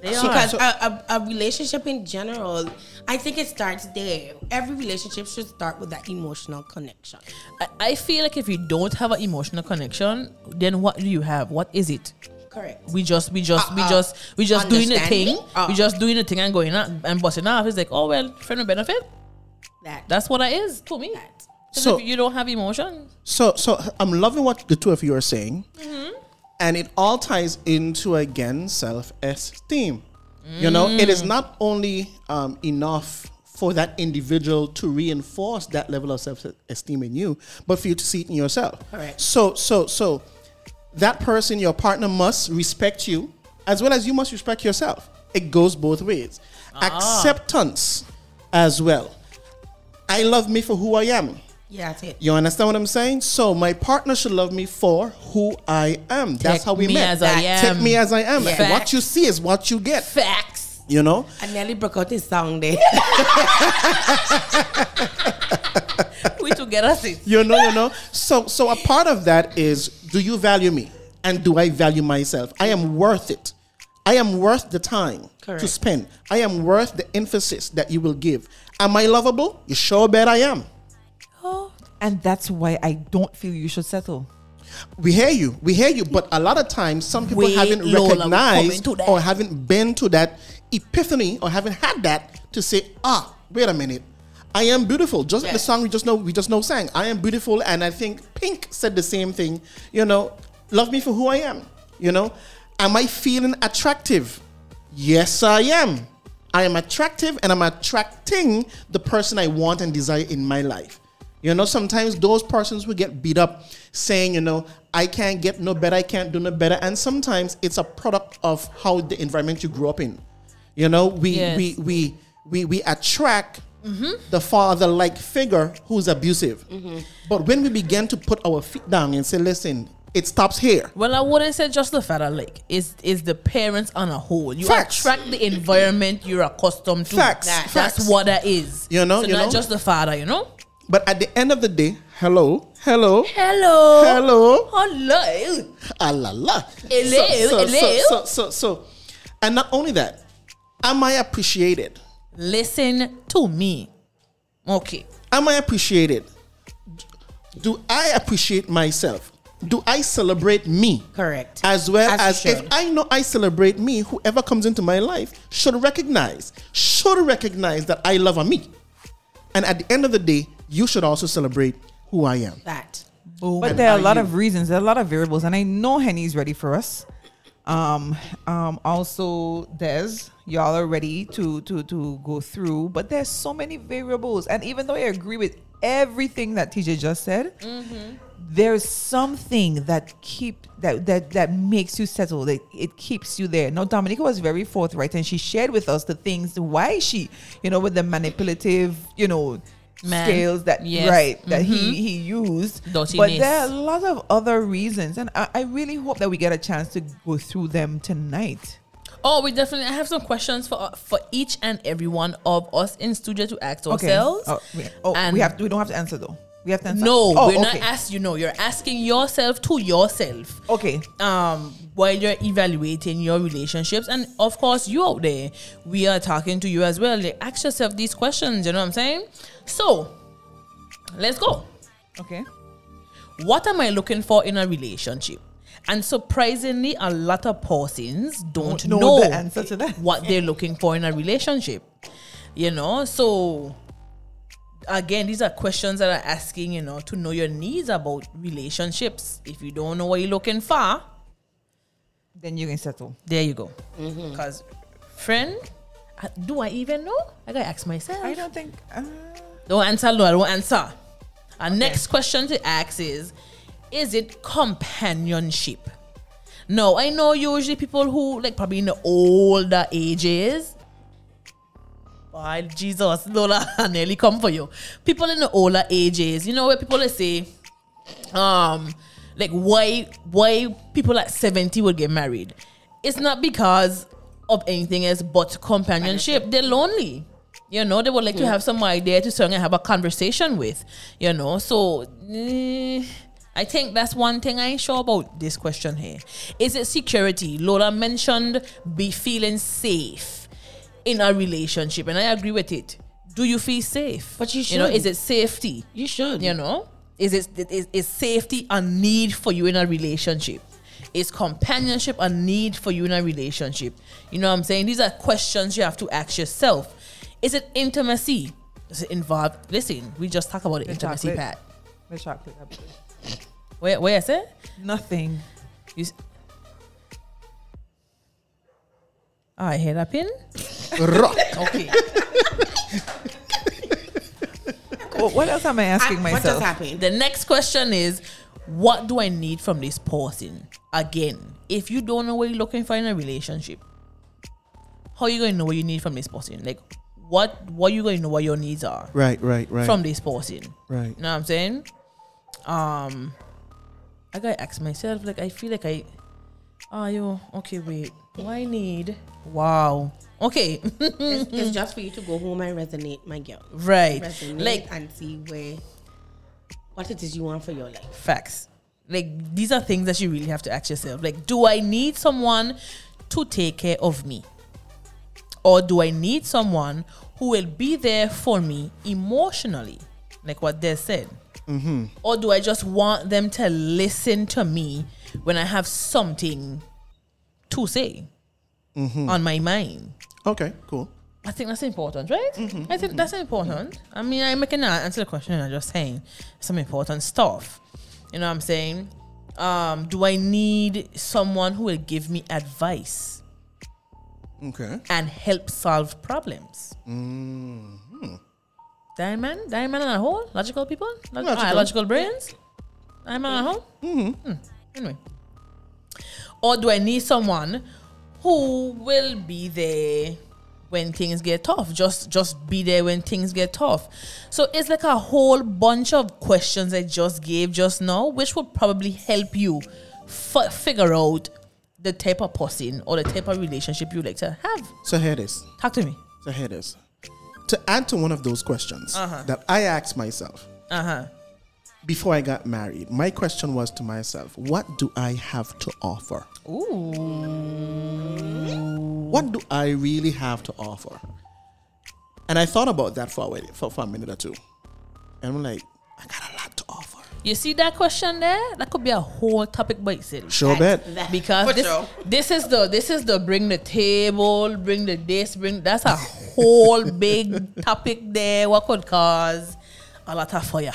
They are. Because a, a, a relationship in general, I think it starts there. Every relationship should start with that emotional connection. I, I feel like if you don't have an emotional connection, then what do you have? What is it? Correct. We just, we just, we Uh, uh, just, we just doing the thing. Uh. we just doing the thing and going out and busting off. It's like, oh well, friend with benefit. That. That's what it is to me. that. So- if you don't have emotion, So, so I'm loving what the two of you are saying, Mm-hmm. And it all ties into again self-esteem. You know, it Mm. not only um, enough for that individual to reinforce that level of self-esteem in you, but for you to see it in yourself. Correct. So, so, so that person, your partner, must respect you as well as you must respect yourself. It goes both ways. Ah. Acceptance as well. I love me for who I am. Yeah, that's it. You understand what I'm saying? So my partner should love me for who I am. That's Take how we me met. as I Take me as I am. Yeah. What you see is what you get. facts. You know? I nearly broke out this song there. (laughs) we together see. You know, you know. So so a part of that is do you value me? And do I value myself? I am worth it. I am worth the time to spend. I am worth the emphasis that you will give. Am I lovable? You sure bet I am. And that's why I don't feel you should settle. We hear you. We hear you. But a lot of times, some people Wait, haven't Lola, recognized coming to that. or haven't been to that epiphany or haven't had that to say, ah, wait a minute. I am beautiful. Just like the song we just know we just know sang. I am beautiful, and I think Pink said the same thing. You know, love me for who I am. You know, am I feeling attractive? Yes, I am. I am attractive, and I'm attracting the person I want and desire in my life. You know, sometimes those persons will get beat up saying, you know, I can't get no better, I can't do no better. And sometimes it's a product of how the environment you grew up in. You know, we Yes. we we we we attract the father like figure who's abusive. But when we begin to put our feet down and say, listen, it stops here. Well, I wouldn't say just the father, like is is the parents on a whole. You Facts. attract the environment you're accustomed to. Facts. That- Facts. That's what that is. You know, so you not know? just the father. You know. But at the end of the day, hello, hello, Hello. hello, Hello. la. Hello, so, so, hello. So, so, so, so, and not only that, am I appreciated? Listen to me. Okay. Am I appreciated? Do I appreciate myself? Do I celebrate me? Correct. As well As as, if. I know I celebrate me, whoever comes into my life should recognize, should recognize that I love a me. And at the end of the day, you should also celebrate who I am. that. But there are are a lot you? of reasons. There are a lot of variables, and I know Henny's ready for us. Um, um, also, Des, y'all are ready to to to go through, but there's so many variables. And even though I agree with everything that TJ just said, there's something that keep that that that makes you settle. That it keeps you there. Now, Dominica was very forthright, and she shared with us the things why she, you know, with the manipulative, you know. Man. Scales that Yes. right that he mm-hmm. he used, Dirtiness. but there are a lot of other reasons, and I, I really hope that we get a chance to go through them tonight. Oh, we definitely. I have some questions for uh, for each and every one of us in studio to ask ourselves. Oh, we, oh, And- we have to. We don't have to answer though. We have to answer. No, Oh, we're okay. not asking. You know, you're asking yourself to yourself. Okay. um while you're evaluating your relationships and of course you out there we are talking to you as well like, ask yourself these questions you know what i'm saying so let's go Okay. what am i looking for in a relationship and surprisingly a lot of persons don't Don't know know, the answer to that. what they're looking for in a relationship you know so again these are questions that are asking you know to know your needs about relationships if you don't know what you're looking for Then you can settle. there you go. Because, friend, uh, do I even know? I gotta ask myself. I don't think. Uh, Don't answer, no, I don't answer. Our next question to ask is Is it companionship? No, I know usually people who, like, probably in the older ages. Why, Jesus, Lola, (laughs) I nearly come for you. People in the older ages, you know, where people say, um, like why why people at 70 would get married. It's not because of anything else but companionship. They're lonely. You know, they would like to have somebody there to sit and have a conversation with. You know, so eh, I think that's one thing I ain't sure about this question here. Is it security? Lola mentioned be feeling safe in a relationship, and I agree with it. Do you feel safe? But you should. You know, is it safety? You should. You know, is it is, is safety a need for you in a relationship? Is companionship a need for you in a relationship? You know what I'm saying? These are questions you have to ask yourself. Is it intimacy? Does it involve? Listen, we just talk about the The intimacy chocolate. part. the chocolate. Where where is it? Nothing. You. I hear that pin. Rock. Okay. Oh, what else am I asking Ah, What myself? just happened? The next question is, what do I need from this person? Again, if you don't know what you're looking for in a relationship, how are you going to know what you need from this person? Like, what what you going to know what your needs are Right, right, right. from this person? right. You know what I'm saying? Um, I gotta ask myself. Like, I feel like I, oh yo, okay, wait, do I need? Wow. Okay, it's, it's (laughs) just for you to go home and resonate, my girl. right. Resonate Like and see where what it is you want for your life. facts. Like these are things that you really have to ask yourself. Like, do I need someone to take care of me? Or do I need someone who will be there for me emotionally? Like what they said. Mm-hmm. Or do I just want them to listen to me when I have something to say on my mind? Okay, cool. I think that's important, right? I think that's important. I mean, I'm making that answer the question. I'm just saying some important stuff. You know what I'm saying? Um, do I need someone who will give me advice Okay. and help solve problems? Diamond, diamond and a whole logical people, Log- Logical. ah, logical brains, diamond and a whole. Mm-hmm. Anyway, or do I need someone who will be there when things get tough? Just, just be there when things get tough. So it's like a whole bunch of questions I just gave just now, which would probably help you f- figure out the type of person or the type of relationship you like to have. So here it is. Talk to me. So here it is. To add to one of those questions that I asked myself Uh huh. Before I got married, my question was to myself, what do I have to offer? What do I really have to offer? And I thought about that for a, wait- for, for a minute or two. And I'm like, I got a lot to offer. You see that question there? That could be a whole topic by itself. Sure bet. That- Because this, sure. this is the this is the bring the table, bring the this, bring that's a whole (laughs) big topic there. What could cause a lot of fire.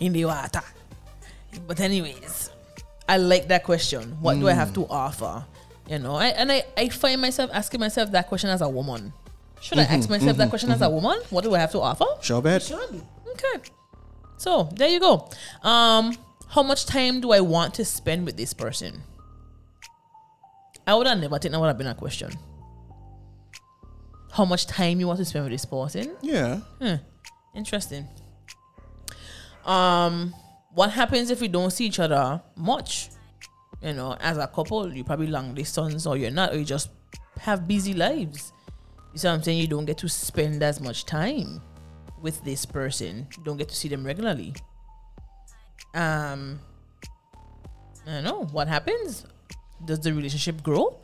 In the water. But anyways, I like that question. What do I have to offer? You know, I, and I, I find myself asking myself that question as a woman. Should I ask myself that question as a woman? What do I have to offer? Sure bet. Okay. So there you go. Um, how much time do I want to spend with this person? I would have never think that would have been a question. How much time you want to spend with this person? Yeah. Hmm. Interesting. Um, what happens if we don't see each other much? You know, as a couple, you probably long distance or you're not, or you just have busy lives. You see what I'm saying? You don't get to spend as much time with this person. You don't get to see them regularly. Um, I don't know what happens. Does the relationship grow?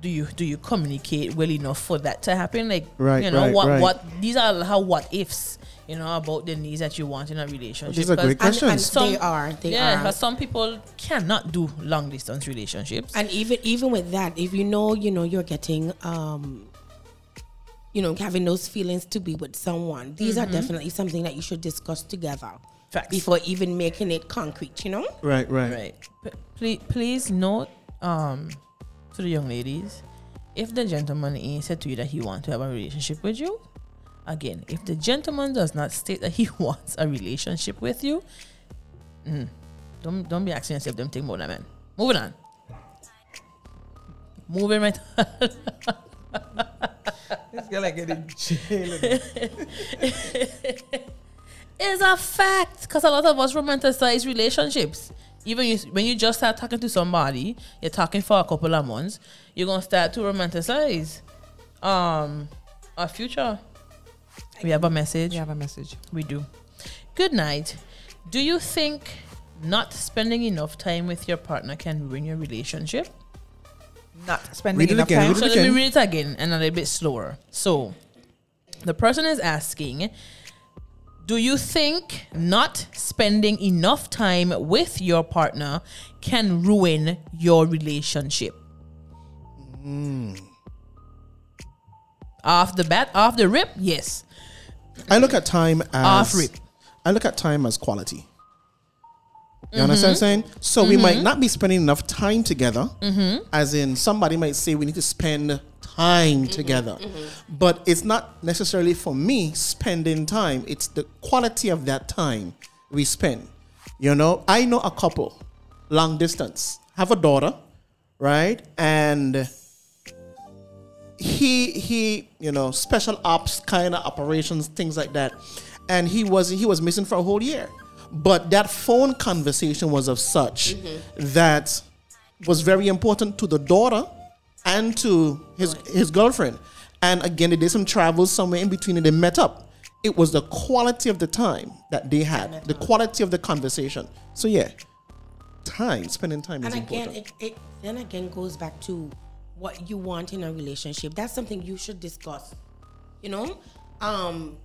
Do you do you communicate well enough for that to happen? Like, Right, you know right, what right. what these are how what ifs you know about the needs that you want in a relationship. Which is a great Because And, and Questions. they are. They yeah, are. because some people cannot do long distance relationships. And even even with that, if you know, you know, you're getting um you know, having those feelings to be with someone, these are definitely something that you should discuss together. Facts. Before even making it concrete, you know? Right, right. Right. P- please, please note um, to the young ladies, if the gentleman ain't said to you that he wants to have a relationship with you, again, if the gentleman does not state that he (laughs) wants a relationship with you, mm, don't don't be asking yourself them thing about that man. Moving on. Moving right. (laughs) This girl like getting jail. (laughs) is a fact because a lot of us romanticize relationships. Even you, when you just start talking to somebody, you're talking for a couple of months, you're gonna start to romanticize um our future. We have a message. We have a message. We do. Good night. Do you think not spending enough time with your partner can ruin your relationship? Not spending Read it enough again, time. read So it let me read it again and a little bit slower. So, the person is asking, do you think not spending enough time with your partner can ruin your relationship? Hmm. Off the bat, off the rip, yes. I look at time as Off rip. I look at time as quality. You understand what I'm mm-hmm. saying? So we might mm-hmm. not be spending enough time together. Mm-hmm. As in, somebody might say we need to spend time together, but it's not necessarily for me spending time. It's the quality of that time we spend. You know, I know a couple, long distance, have a daughter, right, and he he you know special ops kind of operations things like that. And he was he was missing for a whole year. But that phone conversation was of such mm-hmm. that was very important to the daughter and to his his girlfriend. And again they did some travel somewhere in between and they met up. It was the quality of the time that they had the quality of the conversation. So yeah time spending time is important. And again, important. it, it then again goes back to what you want in a relationship. That's something you should discuss. You know, um,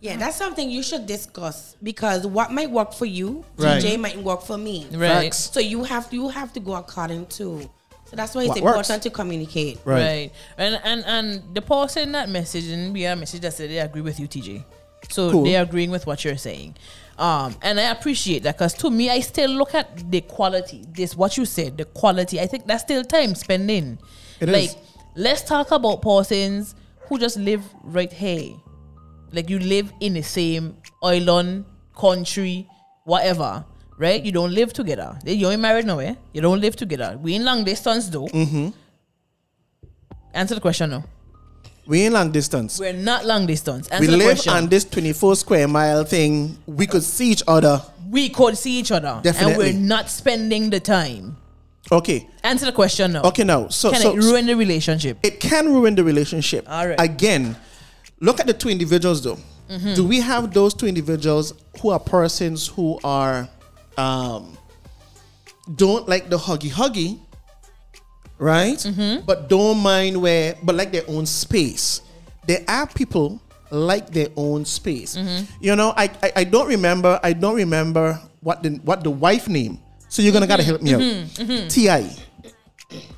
Yeah, that's something you should discuss because what might work for you, Right. DJ might work for me. Right. So you have you have to go according to. So that's why it's What important works. to communicate. Right. Right. And and and the person in that message didn't be a message that said they agree with you, TJ. So Cool. they're agreeing with what you're saying. Um, and I appreciate that because to me, I still look at the quality. This what you said, the quality. I think that's still time spending. It like, is. let's talk about persons who just live right here. Like you live in the same island, country, whatever. Right? You don't live together. You ain't married nowhere. You don't live together. We in long distance though. Mm-hmm. Answer the question now. We in long distance. We're not long distance. Answer we live question. on this 24 square mile thing. We could see each other. we could see each other. Definitely. And we're not spending the time. Okay. Answer the question now. Okay, now. So, Can so it ruin the relationship? it can ruin the relationship. All right. Again, look at the two individuals though. Mm-hmm. Do we have those two individuals who are persons who are um don't like the huggy huggy, right? Mm-hmm. But don't mind where but like their own space. There are people like their own space. Mm-hmm. You know, I, I I don't remember I don't remember what the what the wife name. So you're gonna gotta help me Mm-hmm. out. Ti.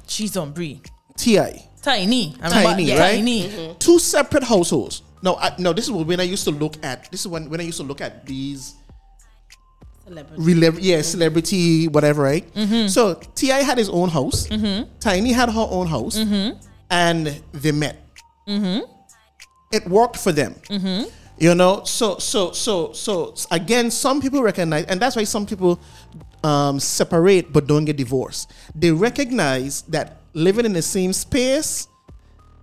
She's on Brie. Ti. Tiny. I'm Tiny, about- right? Tiny. two separate households. No, I, no. This is when I used to look at. This is when when I used to look at these. Celebrity. Rele- yeah, mm-hmm. celebrity, whatever, right? Mm-hmm. So T.I. had his own house. Mm-hmm. Tiny had her own house, and they met. It worked for them. You know, so so so so again, some people recognize, and that's why some people um, separate but don't get divorced. They recognize that living in the same space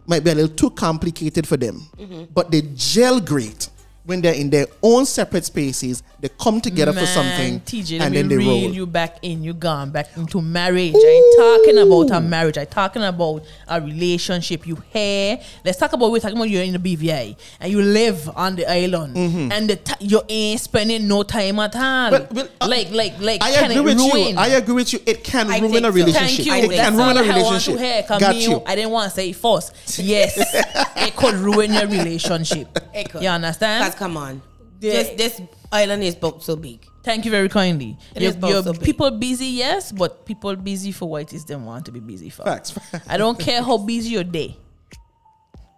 might be a little too complicated for them, but they gel great when they're in their own separate spaces. They come together for something, TJ, and then they reel roll. you back in. You gone back into marriage. I ain't talking about a marriage. I talking about a relationship. You here. Let's talk about we're talking about you're in the BVI and you live on the island and the t- you ain't spending no time at all. Mm-hmm. Well, well, uh, like like like I can agree it with ruin? you. I agree with you. It can I ruin think a so. relationship. Thank you. It can ruin all a I want to relationship. hear. 'cause Got me, you. I didn't want to say it first. Yes, (laughs) it could ruin your relationship. It could. You understand? Because come on, Yeah. this this island is both so big. Thank you very kindly. It Your- is both your so big. people busy, yes, but people busy for what it is they want to be busy for. Facts. I don't care how busy your day.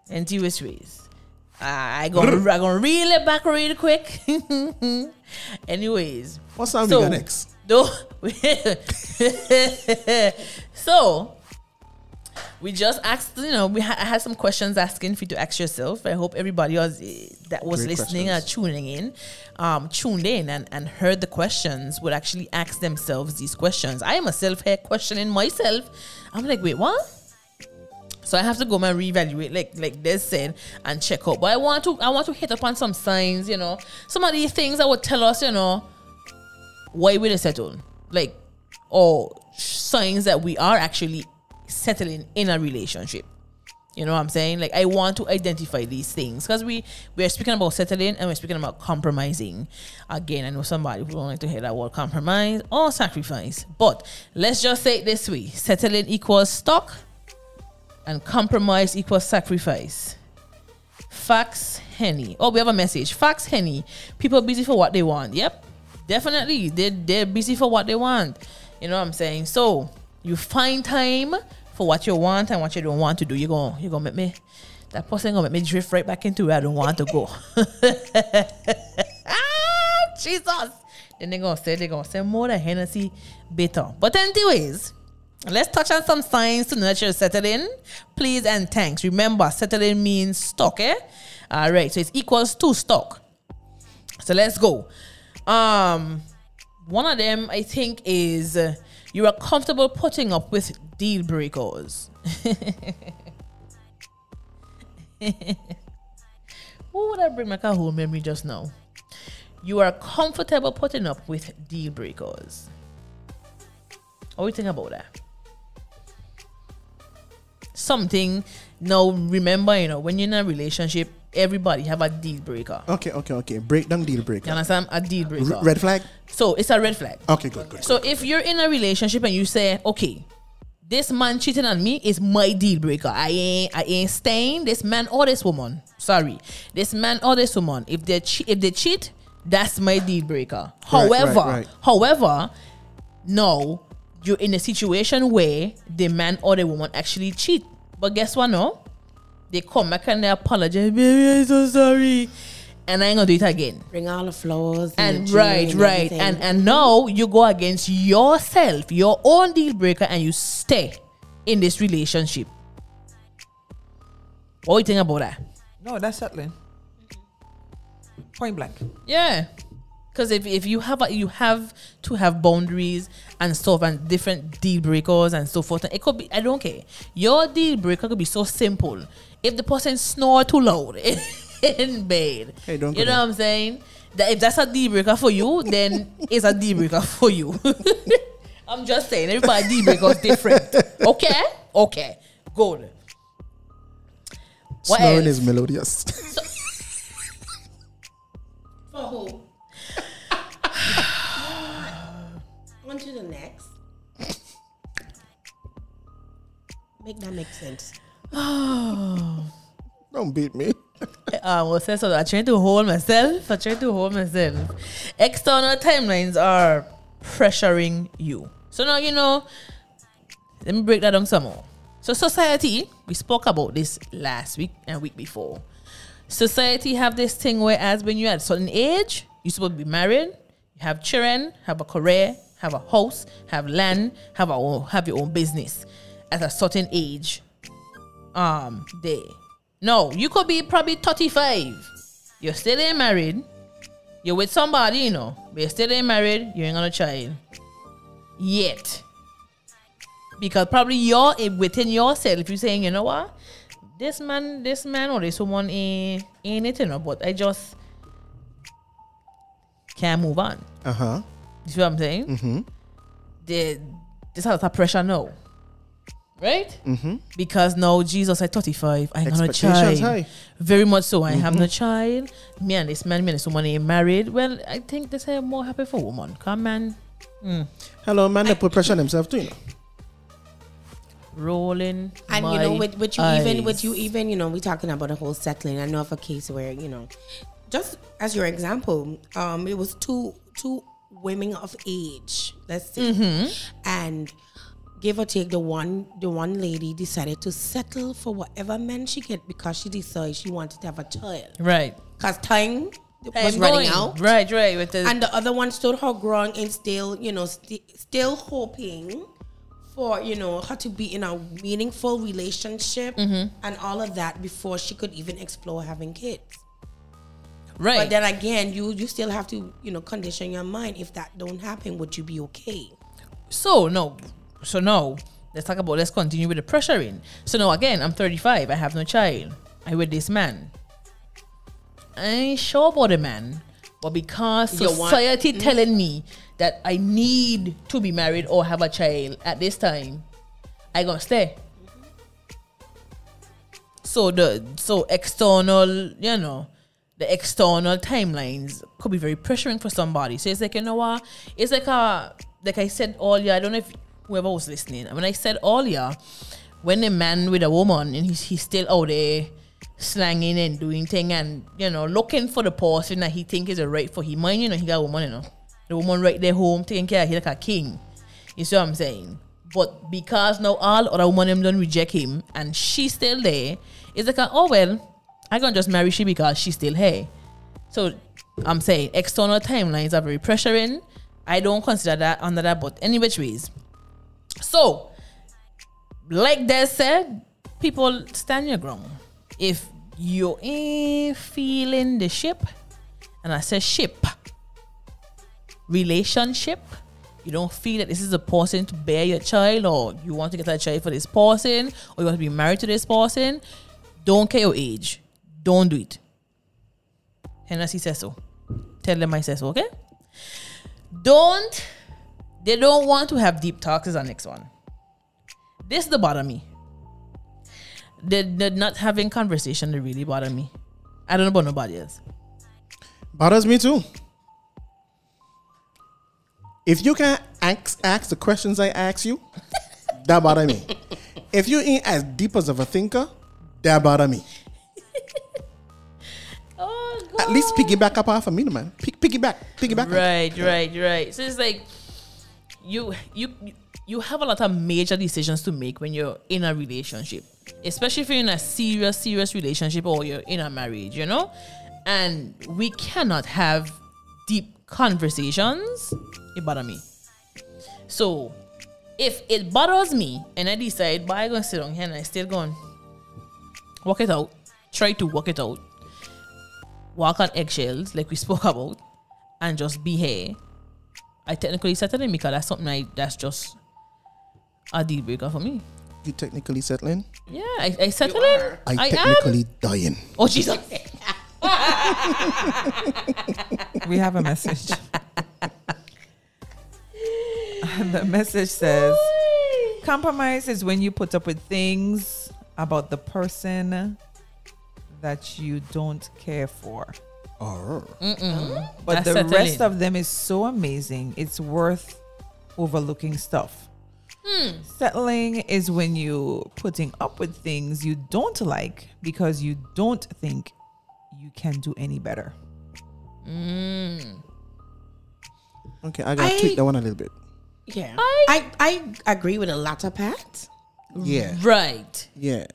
And see which ways. I I gonna I gonna reel it back really quick. (laughs) Anyways, What song So- we got next? though (laughs) so we just asked you know we ha- I had some questions asking for you to ask yourself. I hope everybody was eh, that was Great listening or questions. tuning in um tuned in and, and heard the questions would actually ask themselves these questions. I am myself here questioning myself. I'm like wait what? So I have to go and reevaluate, like like they said, and check out. But I want to I want to hit upon some signs, you know, some of these things that would tell us, you know, why we are settled, like or signs that we are actually settling in a relationship. You know what I'm saying? Like I want to identify these things because we we are speaking about settling and we're speaking about compromising. Again, I know somebody who don't like to hear that word compromise or sacrifice, but let's just say it this way: settling equals stock and compromise equals sacrifice. Fax Henny. Oh, we have a message. Fax Henny. People busy for what they want. Yep. Definitely. They're, they're busy for what they want. You know what I'm saying? So you find time for what you want and what you don't want to do. You're going you're gonna make me that person gonna make me drift right back into where I don't want to go. ah, (laughs) Jesus. Then they're gonna say they're gonna say more than HenneCee bitter. But anyways, Let's touch on some signs to know that in. Please and thanks. Remember, settled in means stock, eh? All right, so it's equals to stock. So let's go. Um, one of them I think is uh, you are comfortable putting up with deal breakers. (laughs) Who would I bring back a whole memory just now? You are comfortable putting up with deal breakers. What do you think about that? Something now remember, you know, when you're in a relationship, everybody have a deal breaker. Okay, okay, okay. Breakdown deal breaker. You understand? A deal breaker. R- red flag. So it's a red flag. Okay, good, good. So if you're in a relationship and you say, okay, this man cheating on me is my deal breaker. I ain't I ain't staying this man or this woman. Sorry, this man or this woman. If they che- if they cheat, that's my deal breaker. Right, however, right, right. however, no, you're in a situation where the man or the woman actually cheat. But guess what? No, they come back and they apologize. Baby, I'm so sorry, and I ain't gonna do it again. Bring all the flowers And the right, and right, everything. and and now you go against yourself, your own deal breaker, and you stay in this relationship. What do you think about that? No, that's settling. Point blank. Yeah, because if, if you have a, you have to have boundaries and stuff and different deal breakers and so forth. It could be I don't care. Your deal breaker could be so simple. If the person snore too loud (laughs) in bed, Hey, don't you know there. what I'm saying? That if that's a deal breaker for you, then (laughs) it's a deal breaker for you. (laughs) I'm just saying, everybody deal breaker is different. Okay, okay, good. What Snoring else? is melodious. For who? (sighs) On to the next. Make that make sense. (sighs) Don't beat me. (laughs) Um, I will say so. I try to hold myself. I try to hold myself. External timelines are pressuring you. So now you know. Let me break that down some more. So society, we spoke about this last week and week before. Society have this thing where as when you're at a certain age, you're supposed to be married, you have children, have a career, have a house, have land, have a own, have your own business at a certain age um there. No, you could be probably 35. You're still ain't married. You're with somebody, you know, but you're still ain't married. You ain't got a child yet. Because probably you're within yourself. If you're saying, you know what, this man, this man or this woman ain't ain't it, you know, but I just can't move on. Uh huh. You see what I'm saying? Mm-hmm. The, this has a pressure now. Right? Mm-hmm. Because now Jesus at 35, I ain't got a Expectations child. high. Very much so. I have no child. Me and this man, me and this woman ain't married. Well, I think this is more happy for woman. Come man, Hello, man. They put pressure on themselves too. You know? rolling. And you know, with, with you even with you even, you know, we talking about a whole settling. I know of a case where, you know, just as your example, um, it was two two women of age, let's say. Mm-hmm. And give or take the one the one lady decided to settle for whatever man she get because she decided she wanted to have a child. Right. Because time was running going. out. Right, right. With the, and the other one stood her ground and still, you know, sti still hoping for, you know, her to be in a meaningful relationship Mm-hmm. and all of that before she could even explore having kids. right. But then again, you you still have to, you know, condition your mind. If that don't happen, would you be okay? So no, so now, Let's talk about. Let's continue with the pressuring. So now again, I'm 35. I have no child. I with this man. I ain't sure about the man, but because You want- society mm. telling me that I need to be married or have a child at this time, I gonna stay. So the so external, you know, the external timelines could be very pressuring for somebody. So it's like you know what? It's like a like I said earlier. I don't know if whoever was listening. When I said earlier, when a man with a woman and he's he's still out there slanging and doing thing and you know looking for the person that he think is a right for him. Mind you know he got a woman, you know, the woman right there home taking care of him like a king. You see what I'm saying? But because now all other women them don't reject him and she's still there, it's like oh well, I gonna just marry she because she's still here. So I'm saying external timelines are very pressuring. I don't consider that under that, but any which ways. So, like they said, people stand your ground. If you ain't feeling the ship, and I say ship, relationship, you don't feel that this is a person to bear your child, or you want to get a child for this person, or you want to be married to this person, don't care your age. Don't do it. HenneCee says so. Tell them I says so, okay? Don't, they don't want to have deep talks is our next one. This the bother me. The, the not having conversation that really bother me. I don't know about nobody else. Bothers me too. If you can ask, ask the questions I ask you, (laughs) that bother me. if you ain't as deep as of a thinker, that bother me. (laughs) Oh, God. At least piggyback up off of me, man. Pick, piggyback, piggyback. Right, right, right. So it's like you you you have a lot of major decisions to make when you're in a relationship, especially if you're in a serious, serious relationship or you're in a marriage, you know. And we cannot have deep conversations. It bother me. So if it bothers me and I decide, but I'm gonna sit on here and I still going work it out, try to work it out, walk on eggshells like we spoke about, and just be here. I technically settled in because that's something I that's just a deal breaker for me. You technically settling. Yeah, I, I settled in. I, I am. technically dying. Oh Jesus! (laughs) We have a message. (laughs) the message says compromise is when you put up with things about the person that you don't care for. Oh. But That's the settling. rest of them is so amazing, it's worth overlooking stuff. Hmm. Settling is when you putting up with things you don't like because you don't think you can do any better. Hmm. Okay, I gotta I- tweak that one a little bit. Yeah. I- I, I agree with the latter part. Yeah, Right. yeah.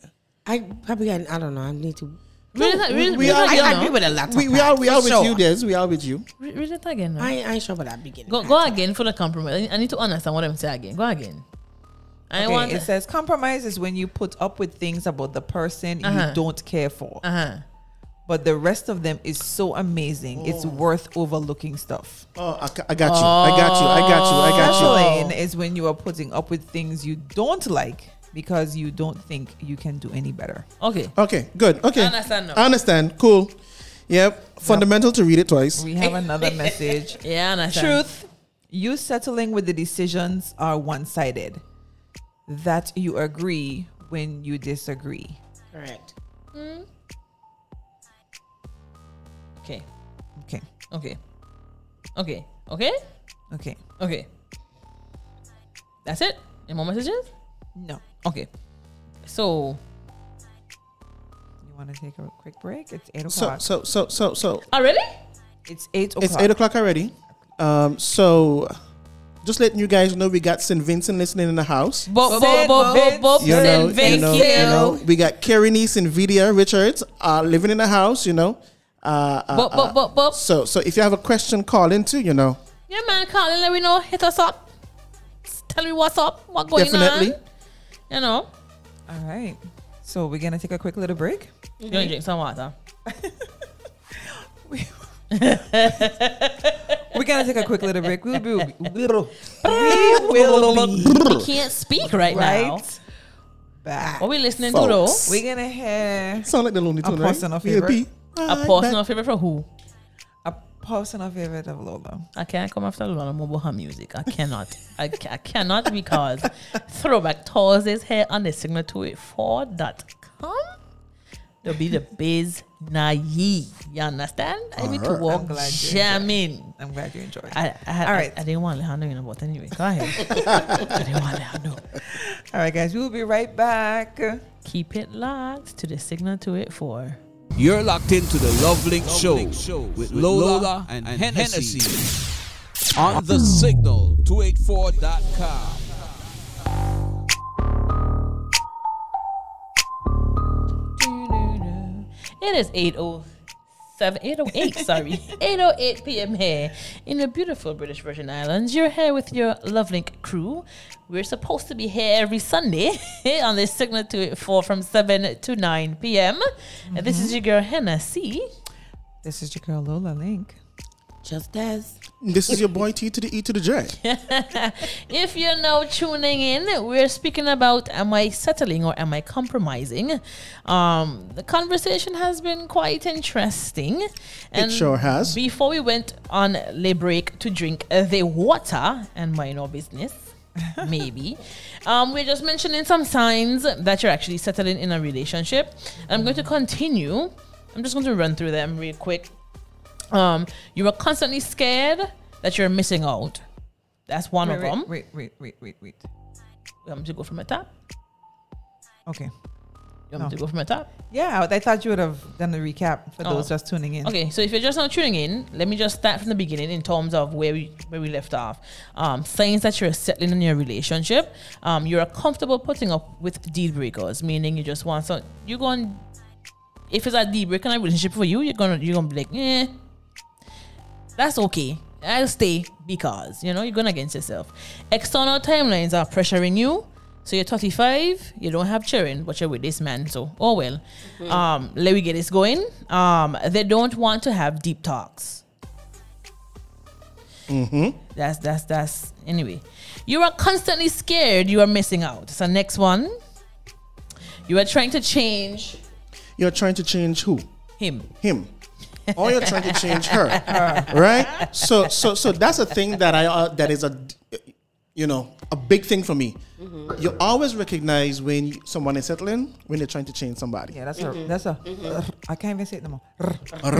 I probably I, I don't know. I need to. Read it, read, we- read we it are- I, again. I no? agree with the latter We, we part. are we are with sure. you, Des. We are with you. Read, read it again. no? I, I ain't sure about that beginning. Go, go again for the compromise. I need, to understand what I'm saying again. Go again. I Okay, want. it says compromise is when you put up with things about the person Uh-huh. you don't care for. Uh huh. But the rest of them is so amazing. It's worth overlooking stuff. Oh, I, I got you. I got you. I got you. I got you. Settling is when you are putting up with things you don't like because you don't think you can do any better. Okay. Okay, good. Okay, I understand now. I understand. Cool. Yep. Fundamental to read it twice. We have another (laughs) message. Yeah, I understand. Truth, you settling with the decisions are one sided. That you agree when you disagree. Correct. Hmm? Okay. Okay. Okay. Okay. Okay. Okay. Okay. That's it. Any more messages? No. Okay. So, You want to take a quick break? It's eight So o'clock. so so so so already? it's eight o'clock. it's eight o'clock already. Um, so just letting you guys know we got St. Vincent listening in the house. Bob, Sid, Bob, Bob, Bob, You know, Sid, you know, Vinci. you know, we got Carrie Niece and Vidia Richards uh, living in the house. You know, uh, uh, Bob, Bob, Bob, Bob. so so if you have a question, call into. You know, Yeah, man, call and let me know. Hit us up. Tell me what's up. What going Definitely. on? You know. All right. So we're gonna take a quick little break. You gonna drink some water. (laughs) We're gonna take a quick little break. We'll be little. We will be We can't speak right, now. right back. What we listening to though? We're gonna hear sound like the Looney Tunes, A right? personal We'll favorite. A right personal favorite for who? A personal favorite of Lola. I can't come after Lola Mobo her music. I cannot. I, I cannot because Throwback Thursdays here on the 284.com. There'll be the biz naive. You understand? I need to uh-huh. walk I'm jamming. I'm glad you enjoyed. it. I, I, All I. I, didn't want to know, you know, but anyway, go ahead. (laughs) I didn't want to know. All right, guys. We'll be right back. Keep it locked to the signal 284. You're locked into the LoveLink Show with Lola and HenneCee. On the signal 284.com. It is oh 807, 808, sorry, (laughs) 808 p.m. here in the beautiful British Virgin Islands. You're here with your LoveLink crew. We're supposed to be here every Sunday (laughs) on this signal 284 from 7 to 9 p.m. And this mm-hmm. is your girl HenneCee. This is your girl Lola Link. Just as. This is your boy T to the E to the J. (laughs) If you're now tuning in, we're speaking about am I settling or am I compromising? Um, the conversation has been quite interesting. It sure has. Before we went on the break to drink the water and mind our business, (laughs) maybe, um, we're just mentioning some signs that you're actually settling in a relationship. I'm going to continue. I'm just going to run through them real quick. Um, you are constantly scared that you're missing out. That's one Wait, of wait, them. wait, wait, wait, wait, wait. You want me to go from the top? Okay. You want No. to go from the top? Yeah, I thought you would have done a recap for Oh. those just tuning in. Okay, so if you're just now tuning in, let me just start from the beginning in terms of where we where we left off. Um, signs that you're settling in your relationship. Um, you're comfortable putting up with deal breakers, meaning you just want some. You're going. If it's a deal breaker in a relationship for you, you're gonna you're gonna be like, eh, that's okay. I'll stay because you know you're going against yourself. External timelines are pressuring you. So you're 35, you don't have children, but you're with this man. So oh well. Um, let me get this going. Um, they don't want to have deep talks. That's that's that's anyway. You are constantly scared you are missing out. So next one. You are trying to change You're trying to change who? him. Him. Or you're trying to (laughs) change her, right? So, so, so that's a thing that I uh, that is a, you know, a big thing for me. You always recognize when someone is settling when they're trying to change somebody. Yeah, that's a that's a. I can't even say it no more.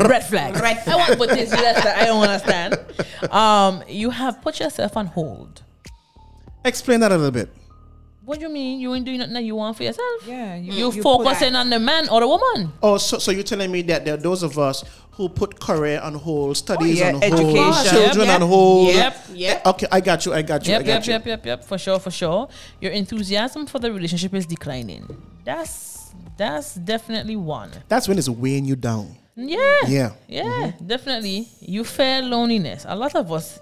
Red flag. Red I want to put this left that I don't understand. (laughs) Um, you have put yourself on hold. Explain that a little bit. What do you mean? You ain't doing nothing that you want for yourself? Yeah, you, You, you focusing on the man or the woman. Oh, so, so you're telling me that there are those of us who put career on hold, oh, studies yeah, on hold, education. children Yep, on hold. Yep. Yep. Eh, okay, I got you. I got you. I Yep, got yep, you. yep, yep, yep. For sure, for sure. Your enthusiasm for the relationship is declining. That's that's definitely one. That's when it's weighing you down. Yeah. Yeah. Yeah, mm-hmm. definitely. You fear loneliness. A lot of us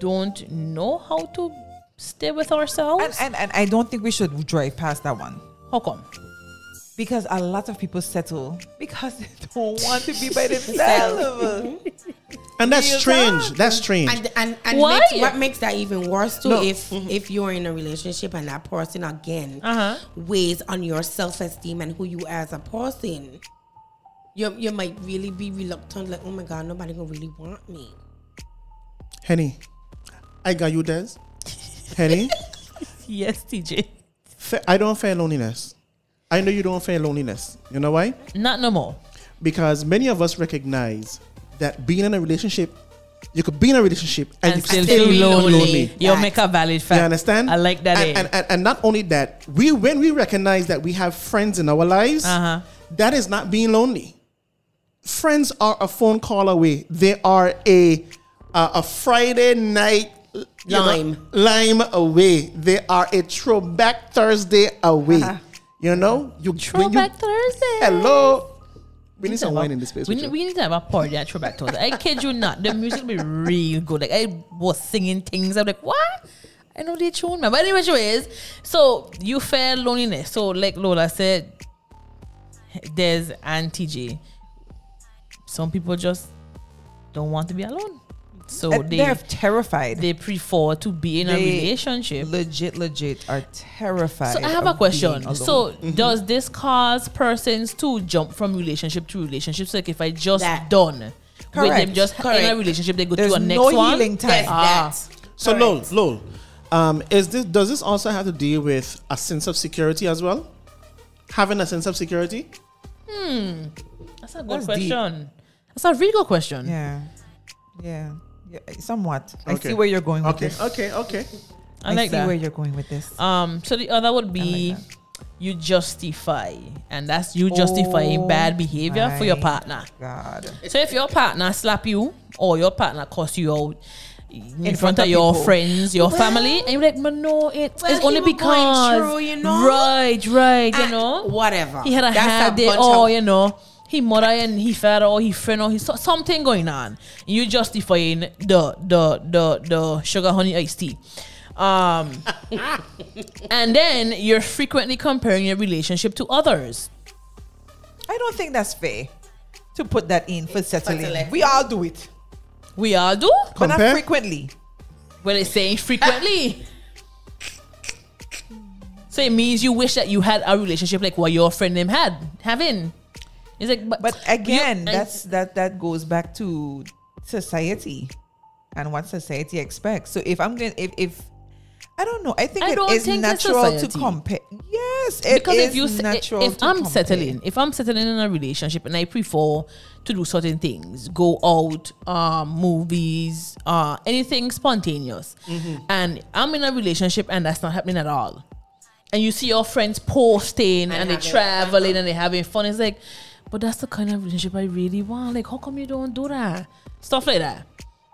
don't know how to stay with ourselves. And, and and I don't think we should drive past that one how come? because a lot of people settle because (laughs) they don't want to be by (laughs) themselves. (laughs) And that's Real strange. talk. That's strange. And and, and Why? Makes, what makes that even worse too No. if if you're in a relationship and that person again Uh-huh. weighs on your self esteem and who you are as a person. You, you might really be reluctant, like, oh my god, nobody gonna really want me. Henny, I got you, Des. Henny, (laughs) Yes, TJ. I don't fear loneliness. I know you don't fear loneliness. You know why? Not no more. Because many of us recognize that being in a relationship, you could be in a relationship and, And you still still feel be lonely. lonely. You That- make a valid fact. You understand? I like that. And, eh? and, and, and not only that, we when we recognize that we have friends in our lives, Uh-huh. that is not being lonely. Friends are a phone call away. They are a uh, a Friday night you know, Lime. lime away. They are a throwback Thursday away. Uh-huh. You know, you when you- Throwback Thursday. Hello. We need some wine in this place. We need, we need to have a party at Throwback Thursday. I kid you not. The music will be real good. Like I was singing things. I'm like, what? I know they tune man. But anyway, is so you fear loneliness. So like Lola said, there's and TJ. Some people just don't want to be alone. So And they they're terrified. they prefer to be in a relationship. legit, legit are terrified. So I have a question. being alone. So does this cause persons to jump from relationship to relationships? Like if I just That- done with Correct. them just in a relationship, they go there's to a next no one. healing time. Yes, Ah. So Lol, Lol, um, is this does this also have to deal with a sense of security as well? Having a sense of security? Hmm. That's a good That's deep. question. That's a really good question. Yeah, yeah, yeah. Somewhat. I Okay. see where you're going with Okay, this. okay, okay. I, I, like see that. where you're going with this. Um, so the other would be that. you justify, and that's you justifying Oh bad behavior for your my partner. God. So if your partner slap you or your partner cuss you out in, front, front of of your people. friends, your Well- family, and you're like, but no, it, Well, it's he only was going because through, you know? right, right, you And know, whatever. he had a That's hard day, bunch or of- you know, he mother and he father or he friend or he so- something going on. You justifying the the the the sugar honey iced tea. Um, (laughs) and then you're frequently comparing your relationship to others. I don't think that's fair to put that in for settling. settling. We all do it, We all do. but not Compare? frequently. Well, it's saying frequently. (laughs) so it means you wish that you had a relationship like what your friend them had having. It's like, but, But again, you- that's that that goes back to society and what society expects. So if I'm going, if if I don't know, I think I it don't think natural to compare. Yes, it because if you natural if to I'm compare. settling, if I'm settling in a relationship and I prefer to do certain things, go out, um, movies, uh, anything spontaneous, Mm-hmm. and I'm in a relationship and that's not happening at all, and you see your friends posting and, they having traveling and they having fun, it's like, but that's the kind of relationship I really want. Like, how come you don't do that? Stuff like that.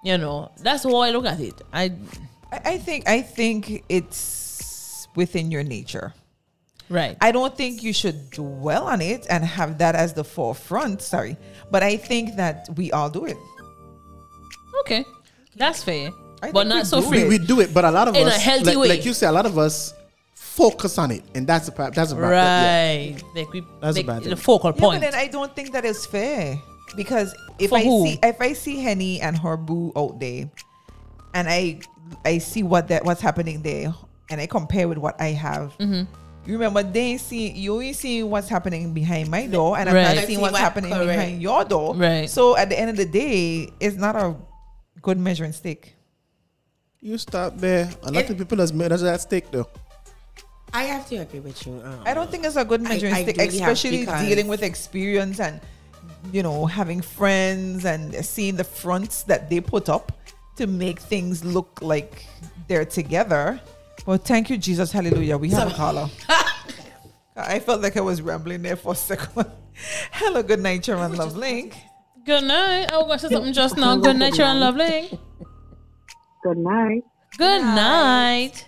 You know, that's how I look at it. I I, I think I think it's within your nature. right. I don't think you should dwell on it and have that as the forefront. Sorry, but I think that we all do it. okay, that's fair, I but not so do free. we, we do it, but a lot of In a us, healthy like, way. like you say, a lot of us focus on it, and that's a pa- that's a bad- yeah. Right. Like we That's a make bad the thing. focal Yeah, but then I don't think that is fair because if For I who? see if I see Henny and her boo out there, and I I see what that what's happening there, and I compare with what I have. Mm-hmm. You remember they see you only see what's happening behind my door, and I'm not seeing See what's what- happening correct. behind your door. Right. So at the end of the day, it's not a good measuring stick. You stop there. A lot It- of people has made us that stake though. I have to agree with you. Um, I don't think it's a good measuring I stick, really especially dealing with experience and you know having friends and seeing the fronts that they put up to make things look like they're together. Well, thank you, Jesus, Hallelujah. We have a caller. (laughs) I felt like I was rambling there for a second. (laughs) Hello, good night, Sharon Love Link. Good night. I was going to say something just now. Good night, Sharon Lovely. Good night. Good night.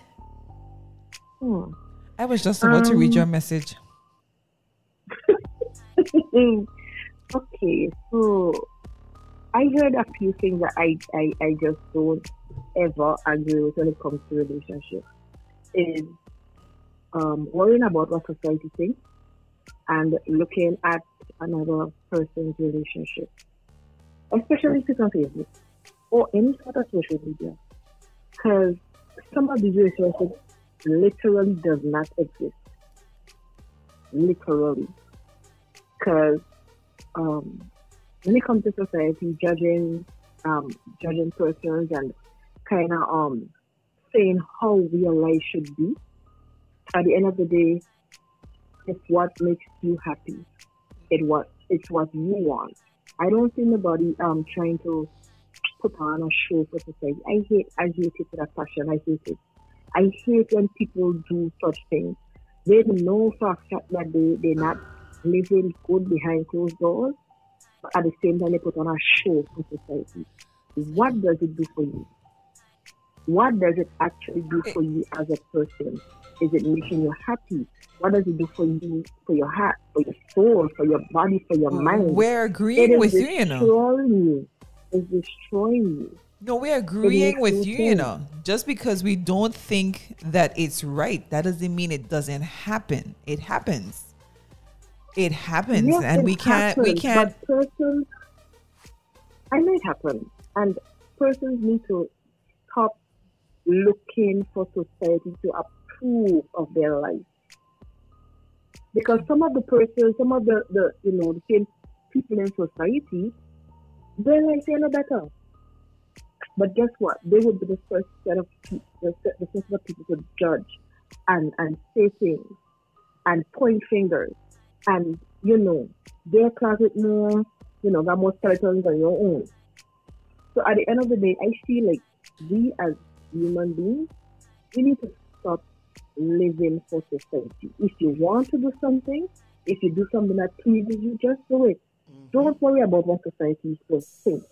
Hmm. I was just about to read Um, your message. (laughs) okay, so I heard a few things that I, I, I just don't ever agree with when it comes to relationships. Is um, worrying about what society thinks and looking at another person's relationship, especially if it's on Facebook or any sort of social media, because some of these relationships literally does not exist. Literally because um, when it comes to society, judging um, judging persons and kind of um, saying how real life should be, at the end of the day, it's what makes you happy. It what it's what you want. I don't see nobody um trying to put on a show for society. I hate I hate it with a. I hate it. I hate when people do such things. They know for a fact that they, they're not living good behind closed doors, but at the same time they put on a show for society. What does it do for you? What does it actually do for you as a person? Is it making you happy? What does it do for you, for your heart, for your soul, for your body, for your mind? We're agreeing with you, you know. It's destroying you. It's destroying you. No, we're agreeing with you, you know. Just because we don't think that it's right, that doesn't mean it doesn't happen. It happens. It happens, Yes, and it we can't. We can't. Persons, I know it happen, and persons need to stop looking for society to approve of their life. Because some of the persons, some of the, the you know, the same people in society, their life are no better. But guess what? They would be the first set of people, the, the first set of people to judge and, and say things and point fingers and you know their closet more you know got more skeletons than your own. So at the end of the day i feel like we as human beings we need to stop living for society. If you want to do something if you do something that pleases you just do it. Mm-hmm. Don't worry about what society will think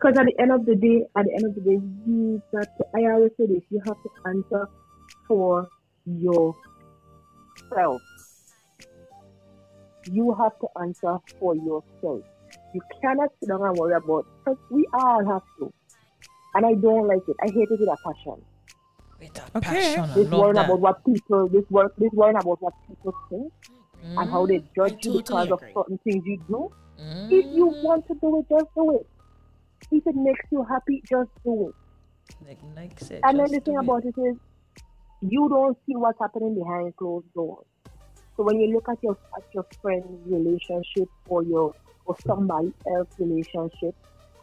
because at the end of the day at the end of the day you got to, i always say this you have to answer for yourself you have to answer for yourself. You cannot sit down and worry about because we all have to. And I don't like it. I hate it with a passion. With a Okay. passion, I This worrying that. about what people this work this worrying about what people think and how they judge you because agree. of certain things you do. Mm. If you want to do it, just do it. If it makes you happy, just do it. Like Nike said, And then the thing it. about it is, you don't see what's happening behind closed doors. So when you look at your at your friend's relationship or your or somebody else's relationship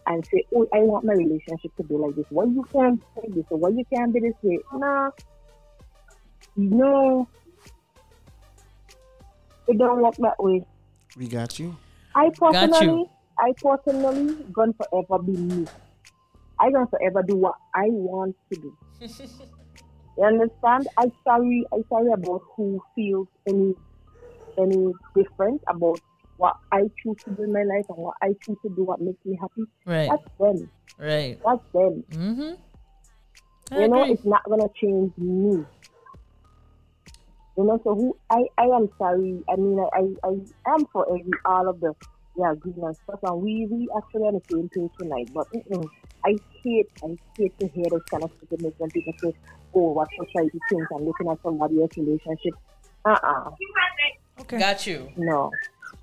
and say, "Oh, I want my relationship to be like this," why you can't say this or why you can't be this way? Nah, no. It don't work that way. We got you. I Got you. I personally gonna forever be me. I gonna forever do what I want to do. (laughs) you understand? I sorry, I sorry about who feels any any different about what I choose to do in my life and what I choose to do what makes me happy. Right. That's them. Right. That's them. Mm-hmm. I you know, it's not gonna change me. You know, so who I, I am sorry. I mean, I, I, I am for every all of the yeah green and stuff, and we we actually on the same page tonight. But mm-mm, I hate I hate to hear this kind of stupidness when people say, "Oh, what society thinks," and looking at somebody else's relationship. Uh uh Okay. Got you. no.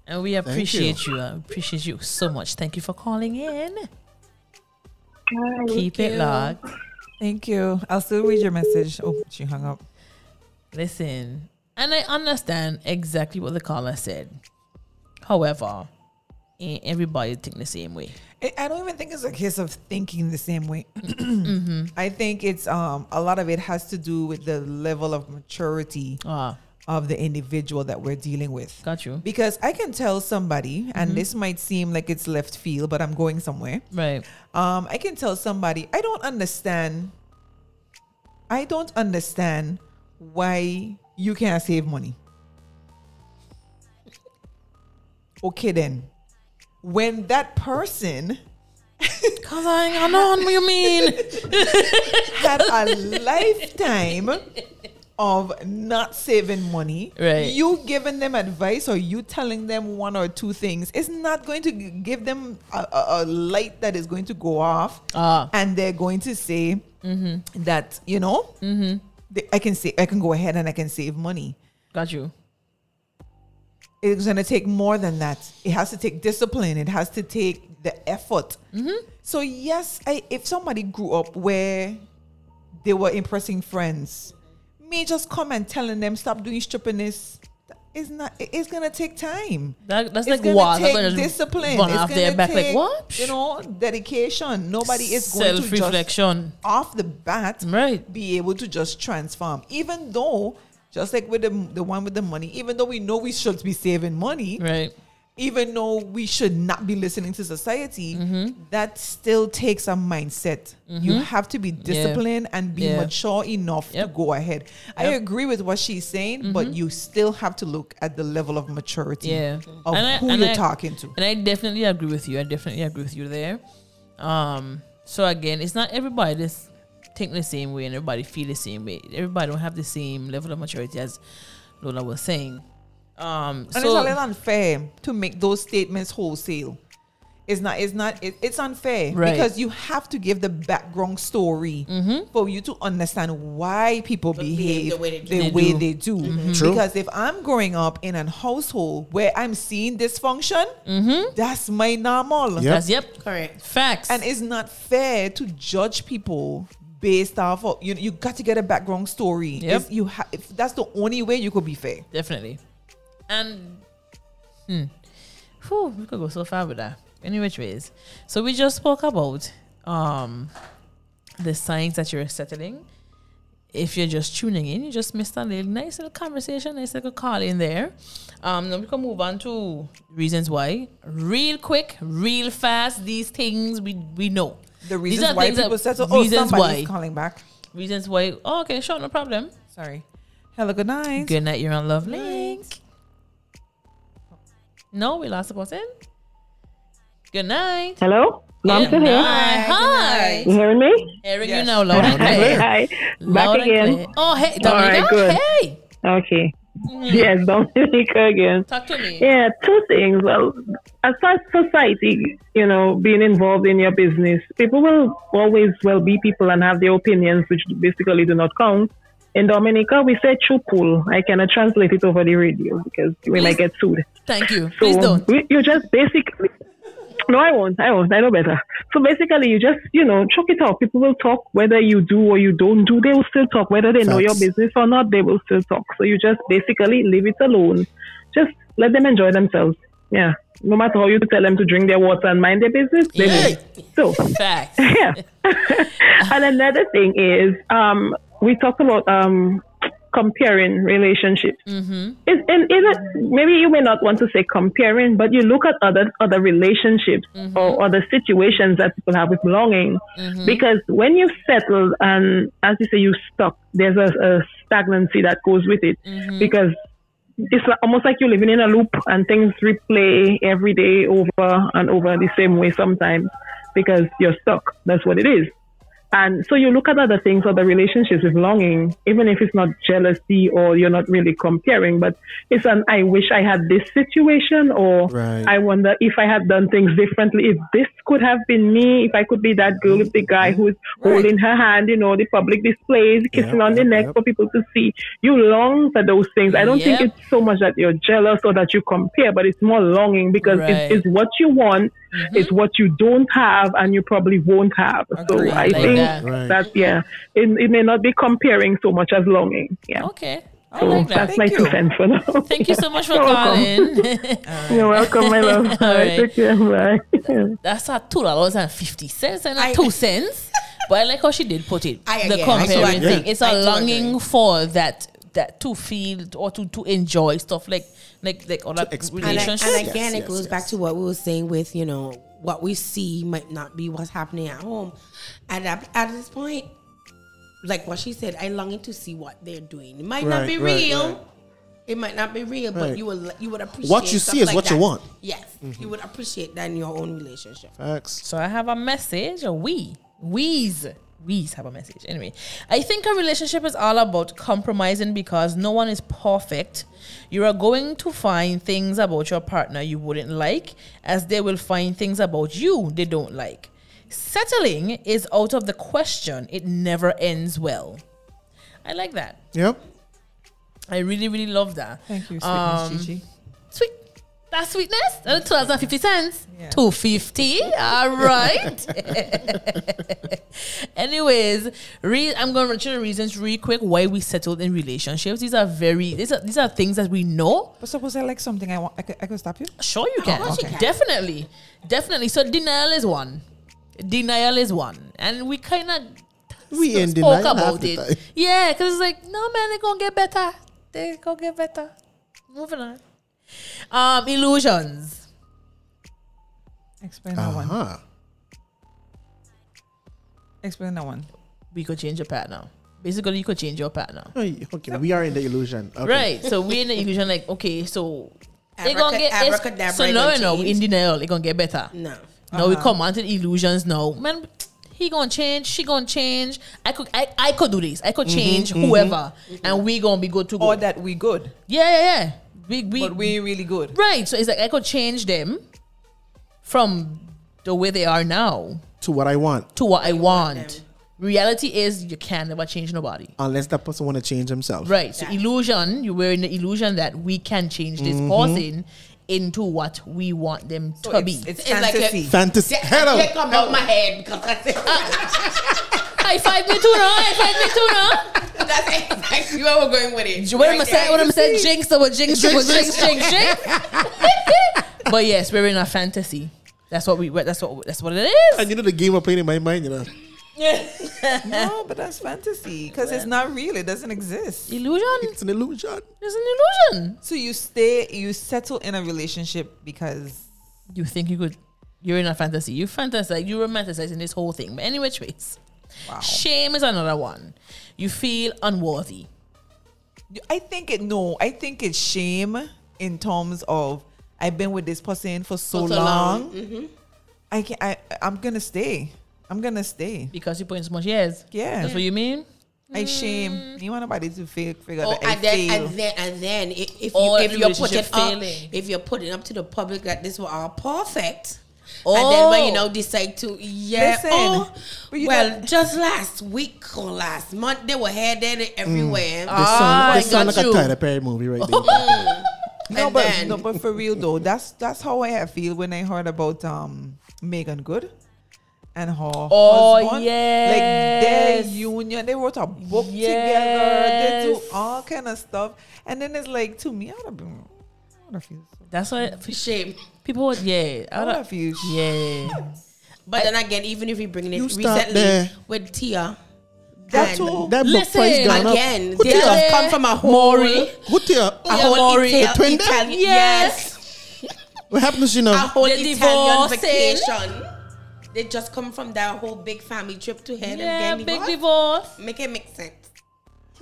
And we appreciate you. I appreciate you so much. Thank you for calling in. Hi, Keep it locked. Thank you. I'll still read your message. Oh, she hung up. Listen, and I understand exactly what the caller said. However, ain't everybody think the same way. I don't even think it's a case of thinking the same way. (clears throat) I think it's um a lot of it has to do with the level of maturity Ah, of the individual that we're dealing with. got you. Because I can tell somebody, and this might seem like it's left field, but I'm going somewhere. Right. Um, I can tell somebody I don't understand. I don't understand why you can't save money. Okay, then, when that person Cause I ain't none. What you mean? (laughs) had a lifetime of not saving money, Right. you giving them advice or you telling them one or two things is not going to give them a, a, a light that is going to go off, Ah. and they're going to say Mm-hmm. that you know they- I can say I can go ahead and I can save money. Got you. It's going to take more than that. It has to take discipline. It has to take the effort. Mm-hmm. So yes, I, if somebody grew up where they were impressing friends, me just come and telling them stop doing stupidness is not. It's gonna take time. That, that's it's like gonna what? take That's gonna discipline. Run it's off gonna back take, like what? You know, dedication. Nobody is going to just Self-reflection. off the bat Right. be able to just transform. Even though, just like with the the one with the money, even though we know we should be saving money, Right. even though we should not be listening to society, Mm-hmm. that still takes a mindset. You have to be disciplined and be Yeah. mature enough to Yep. Mm-hmm. go ahead. I agree with what she's saying, but you still have to look at the level of maturity Yeah. of And who and you're I- talking to. And I definitely agree with you. I definitely agree with you there. Um, so again, it's not everybody that's think the same way and everybody feel the same way. Everybody don't have the same level of maturity as Lola was saying. Um, And it's a little unfair to make those statements wholesale. It's not. It's not. It, it's unfair Right. because you have to give the background story mm-hmm. for you to understand why people behave the way they do. the They way do. they do. Mm-hmm. True. Because if I'm growing up in a household where I'm seeing dysfunction, mm-hmm. that's my normal. Yep. that's yep, Correct. facts. And it's not fair to judge people based off of you. You got to get a background story. Yep. It's- You ha- if that's the only way you could be fair. Definitely. And hmm. Whew, we could go so far with that. Any which ways. So we just spoke about um the signs that you're settling. If you're just tuning in, you just missed a little nice little conversation, nice little call in there. Um, then we can move on to reasons why. Real quick, real fast, these things we we know. The These reasons are why things that- people settle. Oh, reasons somebody's why. calling back. Reasons why oh, okay, sure, no problem. Sorry. Hello, good night. Good night, you're on LoveLink. No, we lost the person. Good night. Hello? No, I'm still here. night. Hi. You hearing me? Hearing you now, loud and (laughs) clear. Hi. Back again. Oh, hey, All right, good. Hey, Okay. Mm-hmm. Yes, Dominica again. talk to me. Yeah, two things. Well, as far as society, you know, being involved in your business, people will always well be people and have their opinions, which basically do not count. In Dominica, we say chupul. I cannot translate it over the radio because we might get sued. Thank you. So Please don't. we- you just basically. No, I won't. I won't. I know better. So basically, you just, you know, chuck it out. People will talk whether you do or you don't do. They will still talk whether they know your business or not. They will still talk. So you just basically leave it alone. Just let them enjoy themselves. Yeah. No matter how you tell them to drink their water and mind their business, they Yeah. will. So Facts. (laughs) yeah. (laughs) and another thing is, um, we talked about um, comparing relationships. Mm-hmm. Is, and it maybe you may not want to say comparing, but you look at other other relationships mm-hmm. or other situations that people have with belonging. Mm-hmm. Because when you settle and as you say you stuck, there's a, a stagnancy that goes with it. Mm-hmm. Because it's almost like you're living in a loop and things replay every day over and over the same way sometimes because you're stuck. That's what it is. And so you look at other things, other relationships with longing, even if it's not jealousy or you're not really comparing, but it's an I wish I had this situation or Right. I wonder if I had done things differently, if this could have been me, if I could be that girl with the mm-hmm. guy who's mm-hmm. holding her hand, you know, the public displays, kissing Yep, on the yep, neck yep. for people to see. You long for those things. I don't think it's so much that you're jealous or that you compare, but it's more longing because Right. it's, it's what you want, Mm-hmm. it's what you don't have, and you probably won't have. So I Like think that. Right. that, yeah, it, it may not be comparing so much as longing. Yeah. Okay. I So like that. that's my Thank two you. cents for now. Thank you so much for (laughs) You're welcome. calling. (laughs) You're welcome, my love. (laughs) All All right, right. take care. Bye. That's at two dollars and fifty cents and I- two cents. But I like how she did put it. I- the yeah, comparing agree. thing. It's a I longing agree. for that that to feel or to, to enjoy stuff like like like other experience. And, I- and again, Yes, it goes yes, back yes. to what we were saying with you know what we see might not be what's happening at home. At that, at this point, like what she said, I longing to see what they're doing. It might not be right, real. right. It might not be real, but you will you would appreciate What you see is like what you want. Yes, mm-hmm. you would appreciate that in your own relationship. Facts. So I have a message, A we, we's, we's have a message. Anyway, I think a relationship is all about compromising because no one is perfect. You are going to find things about your partner you wouldn't like, as they will find things about you they don't like. Settling is out of the question. It never ends well. I like that. Yep. I really, really love that. Thank you, sweetness, Um, Gigi. Sweet. That's sweetness. That's two dollars and fifty cents. Yeah. Two fifty. All right. (laughs) Anyways, re- I'm going to run through the reasons really quick why we settled in relationships. These are very these are these are things that we know. But suppose I like something, I want. I could, I could stop you. Sure, you can. course you can. Definitely, definitely. So denial is one. Denial is one, and we kind of We in spoke denial half about the it. time. Yeah, because it's like, no man, they gonna get better. They gonna get better. Moving on. Um, illusions. Explain that one. Uh-huh. Explain that one. We could change your partner. Basically, you could change your partner. Hey, Okay, we are in the illusion. Okay. Right. So we're in the illusion, like, okay, so they Abraca- gonna get it's- abracadabra, so it no, gonna no, we in change. denial. It gonna get better. No. No, we Uh-huh. come on to the illusions now. Man, he gonna change, she gonna change. I could I, I could do this. I could change whoever. And we gonna be good to go. Or that we good, yeah, yeah, yeah. We, we, but we really good. right. So it's like I could change them from the way they are now To what I want, to what I want. them. Reality is you can never change nobody. unless that person want to change themselves. Right. So Yeah. illusion, you were in the illusion that we can change this mm-hmm. person into what we want them to So be. it's, it's It's like a- fantasy. Fantasy. Hello. They come out my head because I said (laughs) High five me too now. High five me too now. (laughs) that's exactly where we're going with it. What am I Right saying? there. What am I saying? Jinx, double jinx, triple Jinx, jinx, jinx, jinx. (laughs) but yes, we're in a fantasy. That's what we. That's what. That's what it is. And you know the game I playing in my mind, you know. (laughs) no, but that's fantasy because it's not real. It doesn't exist. Illusion. It's an illusion. It's an illusion. So you stay, you settle in a relationship because You think you could? You're in a fantasy. You fantasize. You romanticize in this whole thing. But anyway, choice. wow. Shame is another one. You feel unworthy. I think it. No, I think it's shame in terms of I've been with this person for so, For so long. long. Mm-hmm. I can. I. I'm gonna stay. I'm gonna stay. Because you put in so much years. Yeah. That's what you mean? I mm. shame. You want nobody to feel, figure Oh, that I and then, fail. and then, and then, i- if you, if you're putting up, if you're putting up to the public that this was all perfect, and then when you Oh. know decide to, yeah, Listen, oh, well, know- just last week or last month they were headed everywhere. This Ah, sound, this sound like you. a Tyler Perry movie right there. (laughs) no, and but then- no, but for real though, that's that's how I feel when I heard about um Meagan Good and her Oh, husband. like their yes. union. They wrote a book together. They do all kind of stuff, and then it's like to me, I would have been. I would have feel. That's why Shame. people would, yeah. I I would don't- have feel. yeah. But then again, even if you bring it You start recently there. with Tia, That And too. That book Listen, price gone up. Again, Who they tell just come from a whole Maury. Who tell you? a Yeah, whole Maury. Ital- The twin there? Italian, Yes. What happens, you know? a whole The Italian divorcing. vacation. They just come from that whole big family trip to head Yeah, and big divorced. divorce. Make it make sense.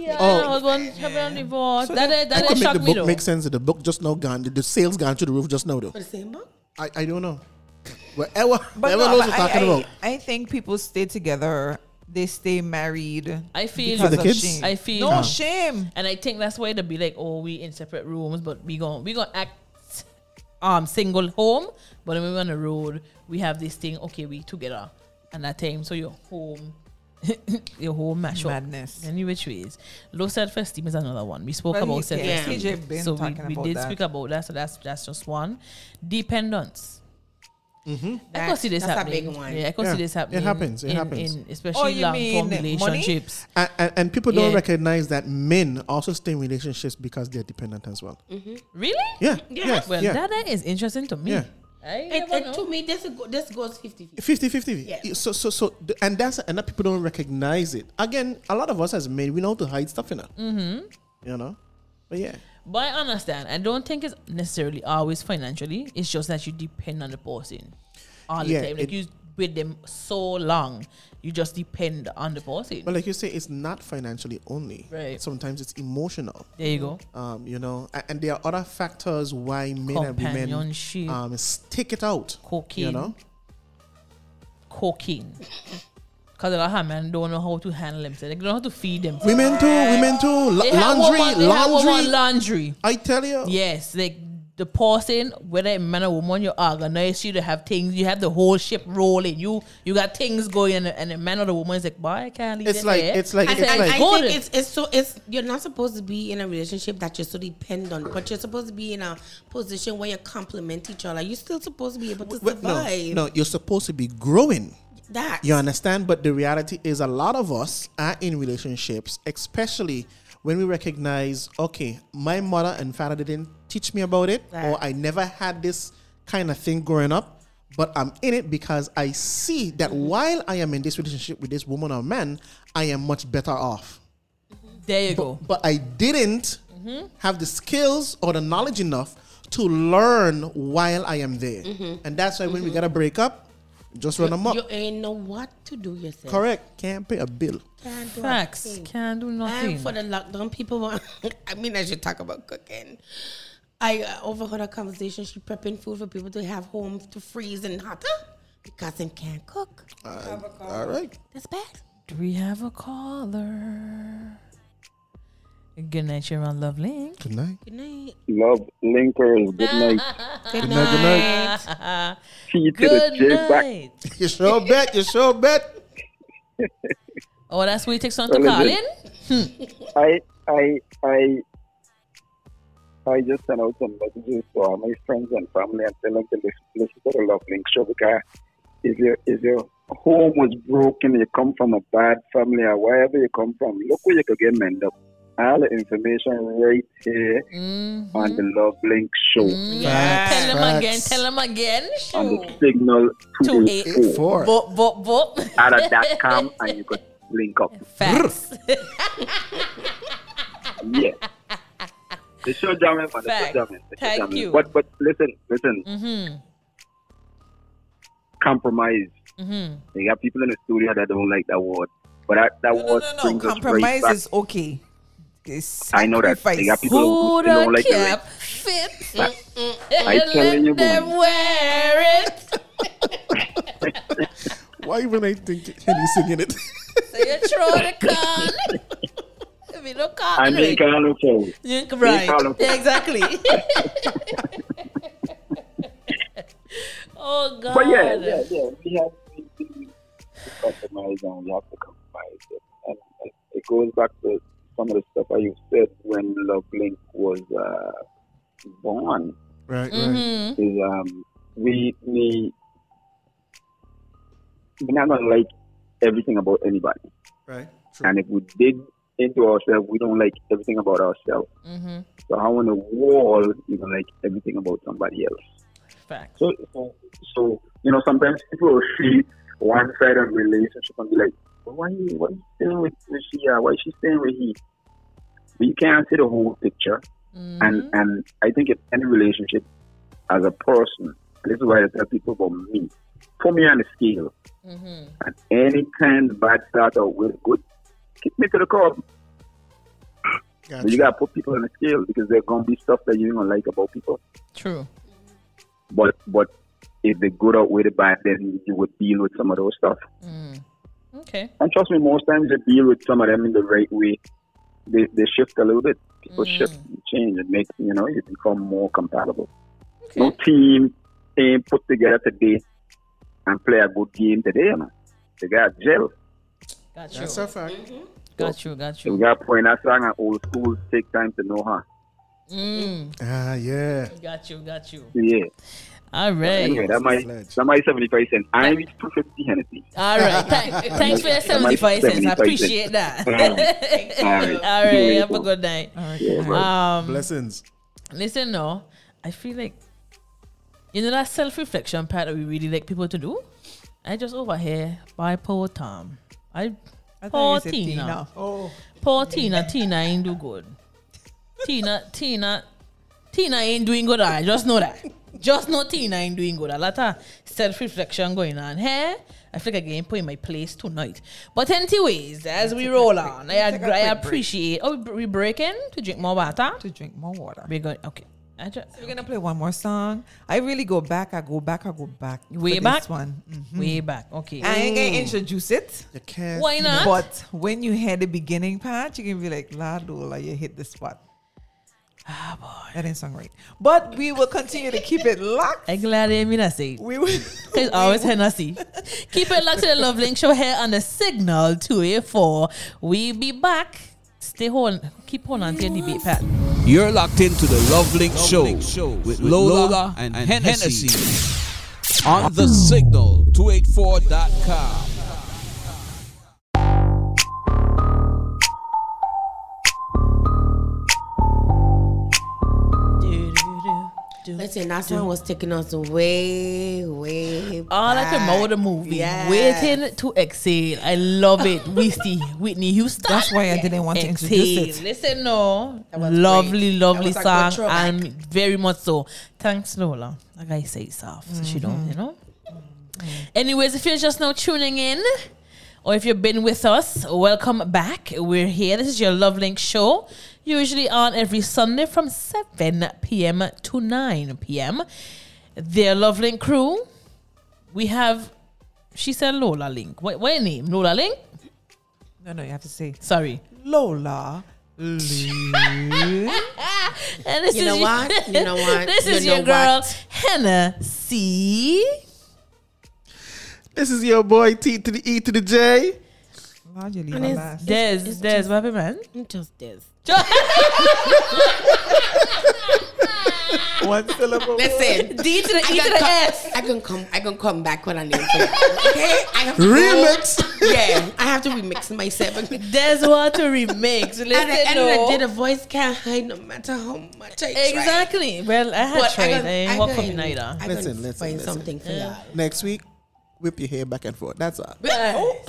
Yeah, Oh. husband having a divorce. So that that- that, I that could make shocked the me book though. make sense. The book just now gone. The, the sales gone through the roof just now though. For the same book? I, I don't know. Whatever, But whatever no, those but we're I, talking I, about. I think people stay together. They stay married. I feel because For the of kids? shame. I feel- no Yeah. shame. And I think that's why they be like, oh, we in separate rooms, but we gon' we gonna act um single home, but when we on the road, we have this thing. Okay, we together, and that time, so you're home, (laughs) your whole mash up. Madness. Any which ways. Low self esteem is another one. We spoke Well, about self esteem. TJ been so we, we did that. speak about that. So that's that's just one. Dependence. Mm-hmm. I can see this that's a happening. big one. Yeah, I can Yeah, see this happening. it happens, it in, happens. in Oh, especially you long-term relationships. And, and, and people don't Yeah. recognize that men also stay in relationships because they're dependent as well. Mm-hmm. Really? Yeah, Yeah. yeah, Well, yeah. that, that is interesting to me. Yeah. I It, it, to me, this, go- this goes 50 50. 50 50 Yeah. so so so and that's and that people don't recognize it again a lot of us as men we know how to hide stuff in it mm-hmm. you know but yeah But I understand. I don't think it's necessarily always financially. It's just that you depend on the person all the Yeah, time. Like it- you with them so long, you just depend on the person. but like you say it's not financially only Right. sometimes it's emotional there you go. um you know a- and there are other factors why men and women um stick it out cocaine, you know cocaine. (laughs) Because a lot of men don't know how to handle themselves. They don't know how to feed themselves. women too women too L- laundry woman- they have woman laundry laundry. i tell you Yes, like the person, whether a man or woman, you organize you to have things. You have the whole ship rolling. You you got things going, and, and the man or the woman is like, "Boy, I can't leave It's this like- here." it's like- And, it's and like- I Go think it's, it's so it's you're not supposed to be in a relationship that you're so dependent, but you're supposed to be in a position where you complement each other. You're still supposed to be able to Well, no, survive. no you're supposed to be growing that You understand? But the reality is, a lot of us are in relationships, especially when we recognize, okay, my mother and father didn't teach me about it, or I never had this kind of thing growing up, but I'm in it because I see that mm-hmm. while I am in this relationship with this woman or man, I am much better off. Mm-hmm. there you go. But I didn't mm-hmm. have the skills or the knowledge enough to learn while I am there. And that's why when we gotta break up, just run them up. you ain't know what to do yourself. Correct. Can't pay a bill. Can't do a Facts thing. can't do nothing. And for the lockdown, people want. (laughs) I mean, I should talk about cooking. I uh, overheard a conversation. She prepping food for people to have home to freeze and hot because they can't cook. All right. That's bad. Do we have a caller? Good night, you're on LoveLink. Good night. Good night. Love linkers. Good night. Good, night, good night. night. Tea to the Good back. You sure bet. You sure bet. (laughs) Oh, that's where you take someone to call in? Hmm. I I I I just sent out some messages to all my friends and family and tell them to listen, listen to the LoveLink show because if your if your home was broken, you come from a bad family or wherever you come from, look where you could get mended up. All the information right here Mm-hmm. on the LoveLink show Facts, Tell them again, tell them again. on the signal 284 Four. Bop, bop, bop. out of that com and you could link up. Facts. (laughs) Yeah. The show jamming, man. The show jamming. The show Thank jamming. you. But but listen, listen. mm-hmm. Compromise. Mm-hmm. You got people in the studio that don't like that word, but that that No, no, word no, no. brings us Compromise right is okay. It's I know that. sacrifice. They got people Who who, who don't like the cap fit? I telling you, them wear it. Why even I think Henny singing it? So (laughs) you throw the can. If you don't call I'm it, being kind of fool. You- Right. call them- Exactly. (laughs) oh God. But yeah, yeah, yeah. We have we, we, we compromise and we have to compromise. And, and it goes back to some of the stuff that you said when LoveLink was uh, born. right, right. Mhm. is um we we we're not gonna like everything about anybody. Right. True. And if we dig into ourselves, we don't like everything about ourselves. Mhm. So how on the wall you gonna like everything about somebody else? Facts. So so, so you know sometimes people will see one side of relationship and be like, But why he why he staying with, with she? Uh, why she staying with he? But you can't see the whole picture. Mm-hmm. And and I think in any relationship, as a person, this is why I tell people about me. Put me on the scale. Mm-hmm. And any time bad start out with good, kick me to the curb. Gotcha. But you gotta put people on the scale because there's gonna be stuff that you ain't gonna like about people. True. But but if the good outweigh the bad, then you would deal with some of those stuff. Mm. Okay. And trust me, most times you deal with some of them in the right way. They they shift a little bit. People shift, and change, and make you know you become more compatible. No team ain't put together today and play a good game today, man. They got gel. Got you. That's a fact. Got you. Got So you. got point that song and old school take time to know her. Mm. Ah, yeah. Got you. Got you. Yeah. All right. (laughs) Anyway, that might that might seventy five cents. I reach two fifty HenneCee. All right. Thank, thanks for your 75 cents. I 75 appreciate that. All right. (laughs) All right. Have a good night. Yeah, bro. Um, Blessings. listen, no, I feel like you know that self reflection part that we really like people to do. I just over here by poor Tom. I I poor thought you said Tina. Tina. Oh, Poor Tina. Tina ain't do good. Tina. Tina. Tina ain't doing good. I just know that. Just know Tina ain't doing good. A lot of self reflection going on here. I feel like I'm put in my place tonight. But anyways, as we roll on, I, Take a I quick break. appreciate. Oh, we- we breaking to drink more water. to drink more water. We're going. Okay. I just, We're gonna play one more song. I really go back. I go back. I go back. for Way this back? one. Mhm. Way back. Okay. I ain't gonna introduce it, You can't. Why not? but when you hear the beginning part, you can be like, "La Lola, you hit the spot." Ah boy, that didn't sound right. But we will continue to keep it locked. I'm glad I mean I say. We will. It's always HenneCee. Keep it locked to the LoveLink Show here on the Signal 284. We be back. Stay hold. Keep hold on to your debate, Pat. You're locked into the LoveLink Show with Lola and HenneCee on the Signal 284.com. Listen, that song was taking us way, way. All I can back. remember the movie, Yes. Waiting to Exhale. I love it. (laughs) Whitney, Whitney Houston. That's why I didn't want to introduce it. Listen, no, That was lovely, great. lovely That was a song, and very much so. Thanks, Lola. Like I say, it soft, so she don't, you mm-hmm. know. Anyways, if you're just now tuning in, or if you've been with us, welcome back. We're here. This is your LoveLink show, usually on every Sunday from 7 p.m. to 9 p.m. Their LoveLink crew, we have, she said Lola Link. What, what your name? Lola Link? No, no, you have to say Sorry. Lola. Lee. (laughs) And this You is know your- what? You know (laughs) what? this You is know your girl, what? Hannah C. This is your boy T to the E to the J. Why'd you leave And her it's- last? Des, it's Des, just- what happened, man? Just this. (laughs) One syllable. Listen, D to the I E to the come, S. I can come. I can come back when I need to. Okay, I have to go- Remix. (laughs) Yeah, I have to remix myself. At (laughs) the Des want to remix. Listen, end no. of the day, the voice can't hide no matter how much I try. Exactly. Well, I had But tried. Eh? I, can- ain't work for me can- neither. I Listen, can listen, find listen. something for y'all. Next week, whip your hair back and forth. That's all. But, oh.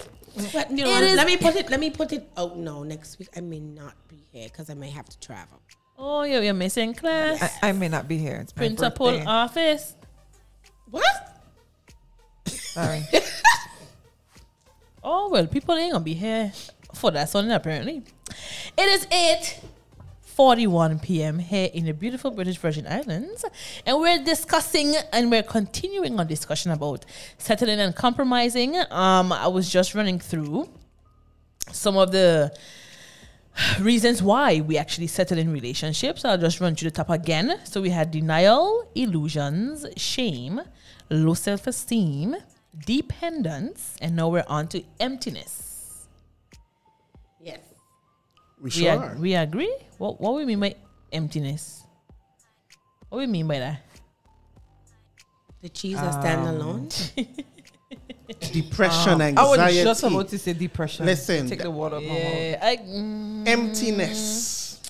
but you know, It is- let me put it. Let me put it. Oh no, next week I may not be here because I may have to travel. Oh, you're, you're missing class. I, I may not be here. It's my Principal birthday. office. What? Sorry. (laughs) Oh, well, people ain't gonna be here for that Sunday, apparently. It is 8 41 p.m. here in the beautiful British Virgin Islands, and we're discussing and we're continuing our discussion about settling and compromising. Um, I was just running through some of the reasons why we actually settle in relationships. I'll just run through the top again. So we had denial, illusions, shame, low self esteem, dependence, and now we're on to emptiness. Yes. We We, ag- are. we agree? What, what we mean by emptiness? What we mean by that? The cheese are stand alone. (laughs) Depression, Anxiety. I was anxiety, just about to say depression. Listen, Take the water out of my mouth. Yeah, I, mm, emptiness.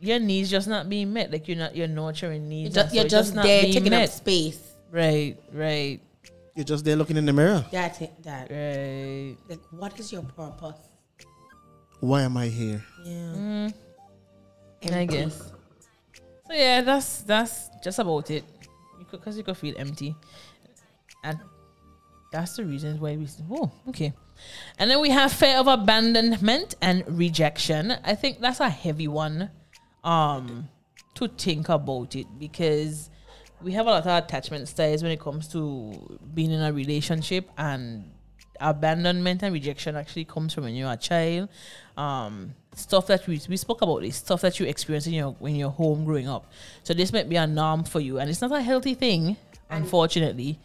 your needs just not being met. Like you're not your nurturing You're needs. just, and you're so just not there being taking met. up space. Right, right. You're just there looking in the mirror. That's it. That. Right. Like, what is your purpose? Why am I here? Yeah. I guess. So yeah, that's that's just about it. Cause you could feel empty, and that's the reasons why we. Oh, okay. And then we have fear of abandonment and rejection. I think that's a heavy one, um, to think about it because we have a lot of attachment styles when it comes to being in a relationship and abandonment and rejection actually comes from when you're a child. Um, stuff that we, we spoke about this stuff that you experience in your when you're home growing up. So this might be a norm for you, and it's not a healthy thing, unfortunately,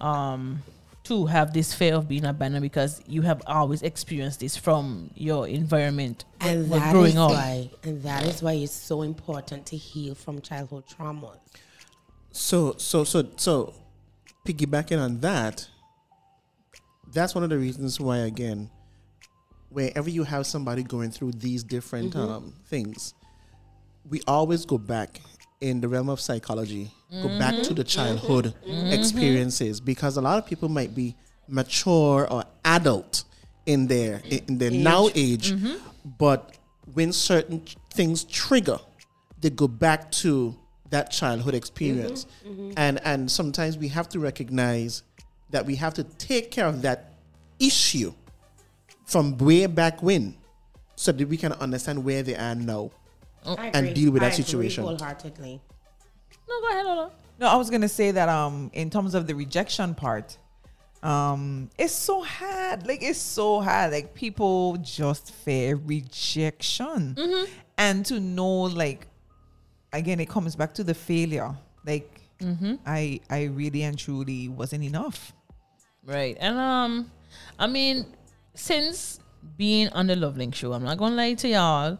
um, to have this fear of being abandoned because you have always experienced this from your environment And when that growing is up. why, and that is why it's so important to heal from childhood traumas. So so so so piggybacking on that, that's one of the reasons why again, wherever you have somebody going through these different mm-hmm. um, things, we always go back in the realm of psychology, go back to the mm-hmm. childhood mm-hmm. experiences because a lot of people might be mature or adult in their in their now age, but when certain things trigger, they go back to that childhood experience, and and sometimes we have to recognize that we have to take care of that issue from way back when, so that we can understand where they are now. I And deal with that I agree situation. wholeheartedly. No, go ahead, Lola. No, I was gonna say that um in terms of the rejection part, um it's so hard. Like it's so hard. Like people just fear rejection. And to know like again it comes back to the failure. Like I I really and truly wasn't enough. Right. And um I mean, since being on the LoveLink show, I'm not gonna lie to y'all,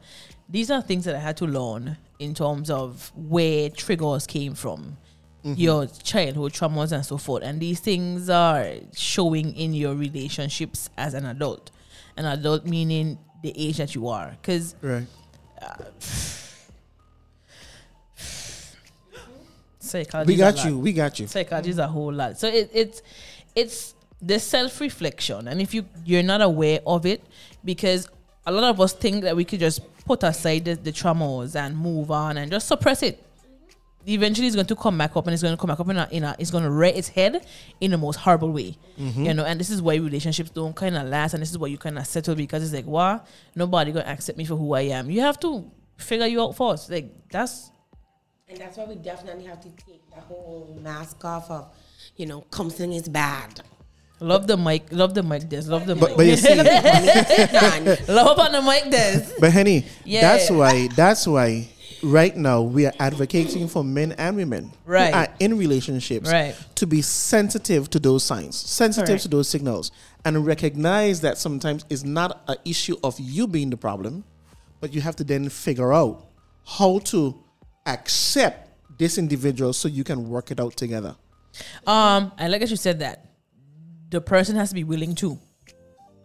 these are things that I had to learn in terms of where triggers came from. Mm-hmm. Your childhood traumas and so forth. And these things are showing in your relationships as an adult. An adult meaning the age that you are. Because Right. (sighs) psychology We got lot. you. We got you. psychology is a whole lot. So it, it's it's the self reflection, and if you you're not aware of it, because a lot of us think that we could just put aside the, the traumas and move on and just suppress it. Eventually, it's going to come back up, and it's going to come back up in a, in a it's going to rear its head in the most horrible way, mm-hmm. you know. And this is why relationships don't kind of last, and this is why you kind of settle because it's like, wow, nobody going to accept me for who I am. You have to figure you out first. Like that's And that's why we definitely have to take the whole mask off of, you know, something is bad. Love the mic, love the mic. This, love the mic. But, but you see, (laughs) Done. love on the mic. This. but Henny, Yeah. that's why that's why right now we are advocating for men and women Right. who are in relationships Right. to be sensitive to those signs, sensitive Correct. to those signals, and recognize that sometimes it's not an issue of you being the problem, but you have to then figure out how to accept this individual so you can work it out together. Um, I like that you said that. The person has to be willing to.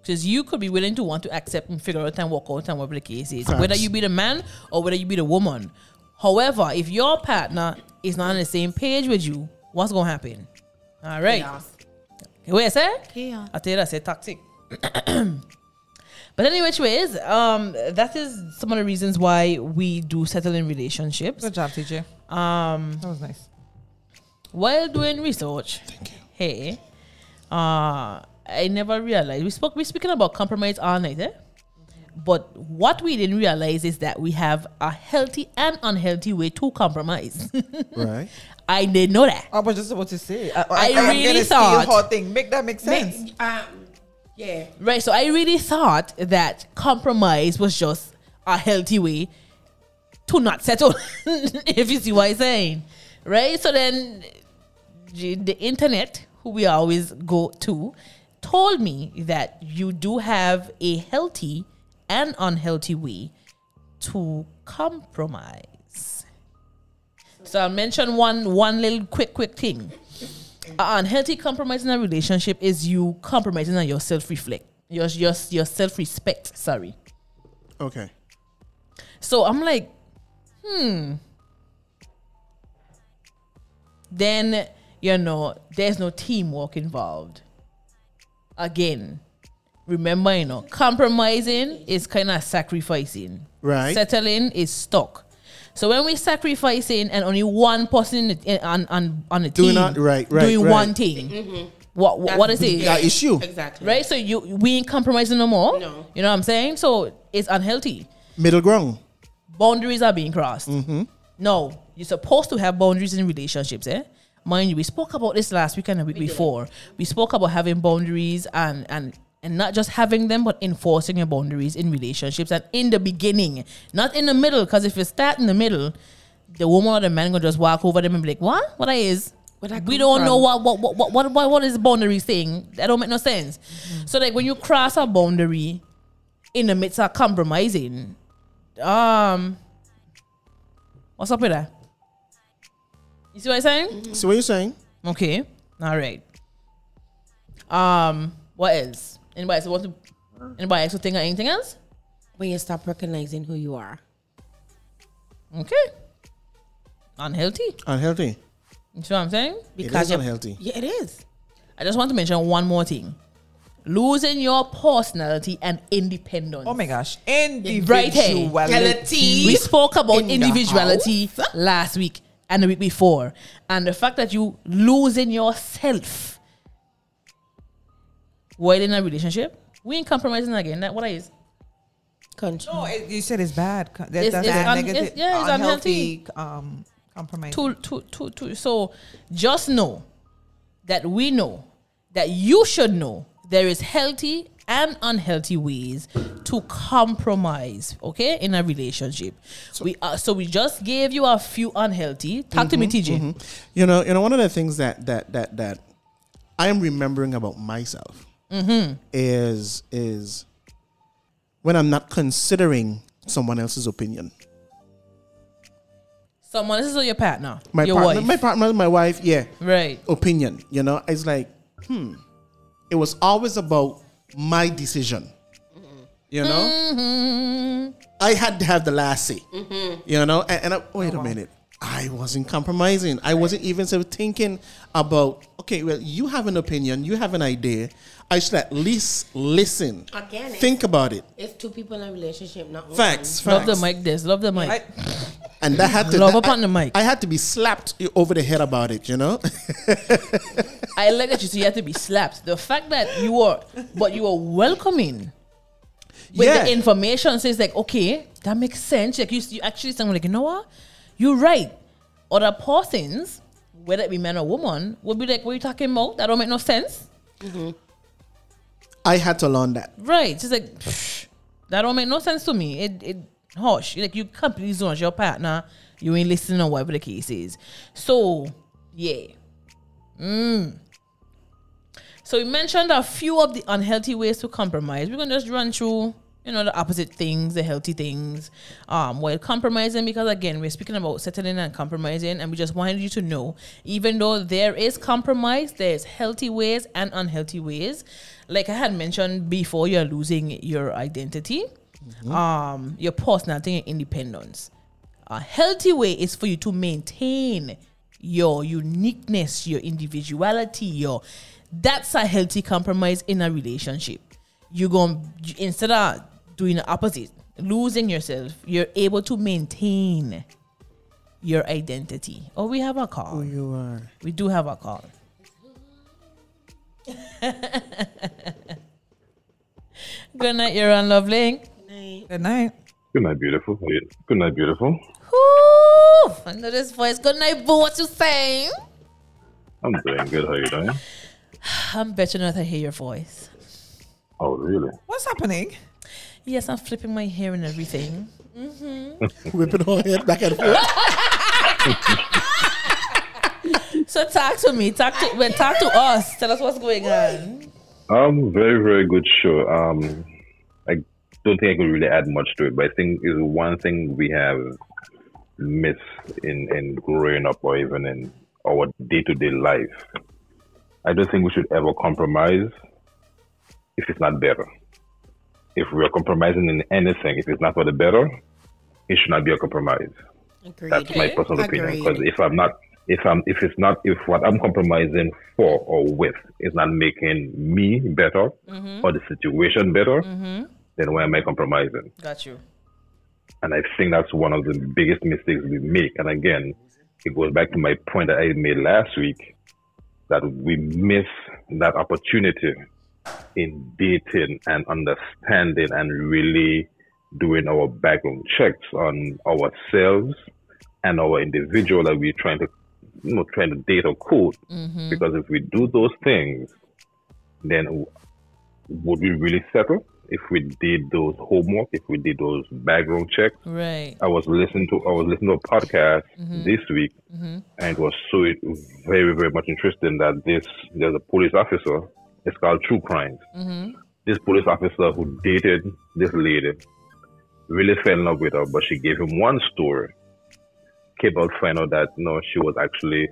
Because you could be willing to want to accept and figure out and work out and whatever the case is. Facts. Whether you be the man or whether you be the woman. However, if your partner is not on the same page with you, what's gonna happen? All right. Chaos. Wait a sec. Chaos. I tell you that, say toxic. (clears throat) but anyway, which ways, um, that is some of the reasons why we do settle in relationships. Good job, TJ. Um, That was nice. while doing research, Thank you. hey, uh, I never realized we spoke. We speaking about compromise all night, eh? But what we didn't realize is that we have a healthy and unhealthy way to compromise. (laughs) Right? I didn't know that. I was just about to say. I, I am really gonna steal thought- her thing. Make that make sense. Make- um, yeah. Right. So I really thought that compromise was just a healthy way to not settle. (laughs) if you see what I'm saying. Right. So then the the internet, who we always go to, told me that you do have a healthy and unhealthy way to compromise. So I'll mention one one little quick quick thing. An unhealthy compromise in a relationship is you compromising on your self reflect, your your your self respect. Sorry. Okay. So I'm like, hmm. Then you know, there's no teamwork involved. Again, remember, you know, compromising is kind of sacrificing. Right. Settling is stuck. So when we sacrificing and only one person in the, on, on, on the Doing team not- right, right, doing right. one thing, what, what, what is it? That issue. Exactly. Right? So you we ain't compromising no more. No. You know what I'm saying? So it's unhealthy. Middle ground. Boundaries are being crossed. Mm-hmm. No, you're supposed to have boundaries in relationships, eh? Mind you, we spoke about this last week and the week before. We spoke about having boundaries and and and not just having them, but enforcing your boundaries in relationships and in the beginning, not in the middle. Because if you start in the middle, the woman or the man gonna just walk over them and be like, "What? What that is?" Where we don't know from? what what what what what, what is boundary thing. That don't make no sense. So like when you cross a boundary in the midst of compromising, um, what's up with that? You see what I'm saying? See what you're saying? Okay. All right. Um, what else? Anybody else want to? Anybody else to think of anything else? When you stop recognizing who you are. Okay. Unhealthy. Unhealthy. You see what I'm saying? It is you're- unhealthy. Yeah, it is. I just want to mention one more thing. Losing your personality and independence. Oh my gosh. Right here. Individuality. We spoke about in individuality last week and the week before. And the fact that you losing yourself while in a relationship, we ain't compromising again. That what I is. Control. No, it, you said it's bad. That, It's- that's it's a un- negative, it's- yeah, it's unhealthy um, compromise. to, to, to, to, so just know that we know that you should know there is healthy and unhealthy ways to compromise okay in a relationship. We uh, so we just gave you a few unhealthy. Talk to me tj You know, you know, one of the things that that that that I am remembering about myself Mm-hmm. is is when I'm not considering someone else's opinion. someone this is your partner My your partner, wife. my partner, my wife, yeah, right. Opinion. You know, it's like, hmm, it was always about my decision. You know, Mm-hmm. I had to have the last say. You know, and, and I, wait a minute, I wasn't compromising. I wasn't even sort of thinking about. Okay, well, you have an opinion, you have an idea. I should at least listen, Again, think about it. It's two people in a relationship, not one. Facts, love the mic this love the mic I, and that had to Love that- upon I, the mic. I had to be slapped over the head about it. You know. (laughs) I like that you say you have to be slapped. The fact that you were, but you were welcoming with Yeah. the information says like, okay, that makes sense. Like you, you actually sound like, you know what, you're right. Other persons, whether it be man or woman, would be like, what are you talking about? That don't make no sense. I had to learn that. Right? It's like that don't make no sense to me. It it hush. Like you completely zones your partner. You ain't listening or whatever the case is. So yeah. Mm. So we mentioned a few of the unhealthy ways to compromise. We're gonna just run through, you know, the opposite things, the healthy things, um, while compromising because again, we're speaking about settling and compromising, and we just wanted you to know, even though there is compromise, there's healthy ways and unhealthy ways. Like I had mentioned before, you're losing your identity, um, your personality and independence. A healthy way is for you to maintain your uniqueness, your individuality, your that's a healthy compromise in a relationship. You're going instead of doing the opposite, losing yourself, you're able to maintain your identity. Oh, we have a call. Oh, you are. We do have a call. (laughs) Good night, you're on LoveLink. good night. Good night, beautiful. Good night, beautiful. Whoo! I know this voice. Good night, boo. What you saying? I'm doing good. How you doing? (sighs) I'm better not to hear your voice. Oh, really? What's happening? Yes, I'm flipping my hair and everything. Whipping her head back and forth. (laughs) So talk to me. Talk to well, talk to us. Tell us what's going on. Um, very, very good show. Um, I don't think I could really add much to it, but I think is one thing we have missed in in growing up or even in our day to day life. I don't think we should ever compromise if it's not better. If we are compromising in anything, if it's not for the better, it should not be a compromise. Agreed. That's my personal opinion. Because if I'm not if I'm if it's not if what I'm compromising for or with is not making me better mm-hmm. or the situation better, mm-hmm. then why am I compromising? Got you. And I think that's one of the biggest mistakes we make. And again, it goes back to my point that I made last week that we miss that opportunity in dating and understanding and really doing our background checks on ourselves and our individual that we're trying to you know trying to date or court. Because if we do those things, then would we really settle if we did those homework, if we did those background checks? Right. I was listening to I was listening to a podcast mm-hmm. this week, mm-hmm. and it was so very very much interesting that this there's a police officer. It's called True Crimes. Mm-hmm. This police officer who dated this lady really fell in love with her, but she gave him one story. Came out find out that no, she was actually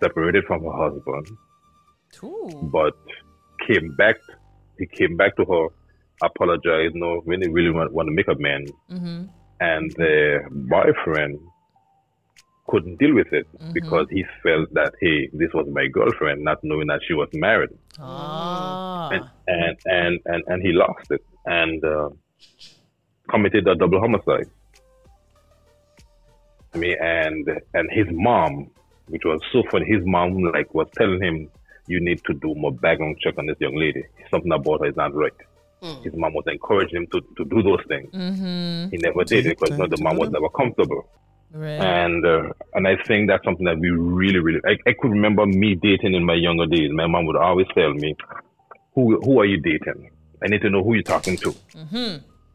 separated from her husband, Ooh. but came back. He came back to her, apologized. No, really, really want, want to make amends mm-hmm. and the boyfriend couldn't deal with it because he felt that hey this was my girlfriend not knowing that she was married. Ah. and and and and, and he lost it and uh, committed a double homicide. I mean and and his mom which was so funny his mom like was telling him you need to do more background check on this young lady. Something about her is not right. His mom was encouraging him to, to do those things. He never did because you know, the mom was never comfortable Right. and uh, and I think that's something that we really, really. I, I could remember me dating in my younger days. My mom would always tell me, "Who who are you dating? I need to know who you're talking to."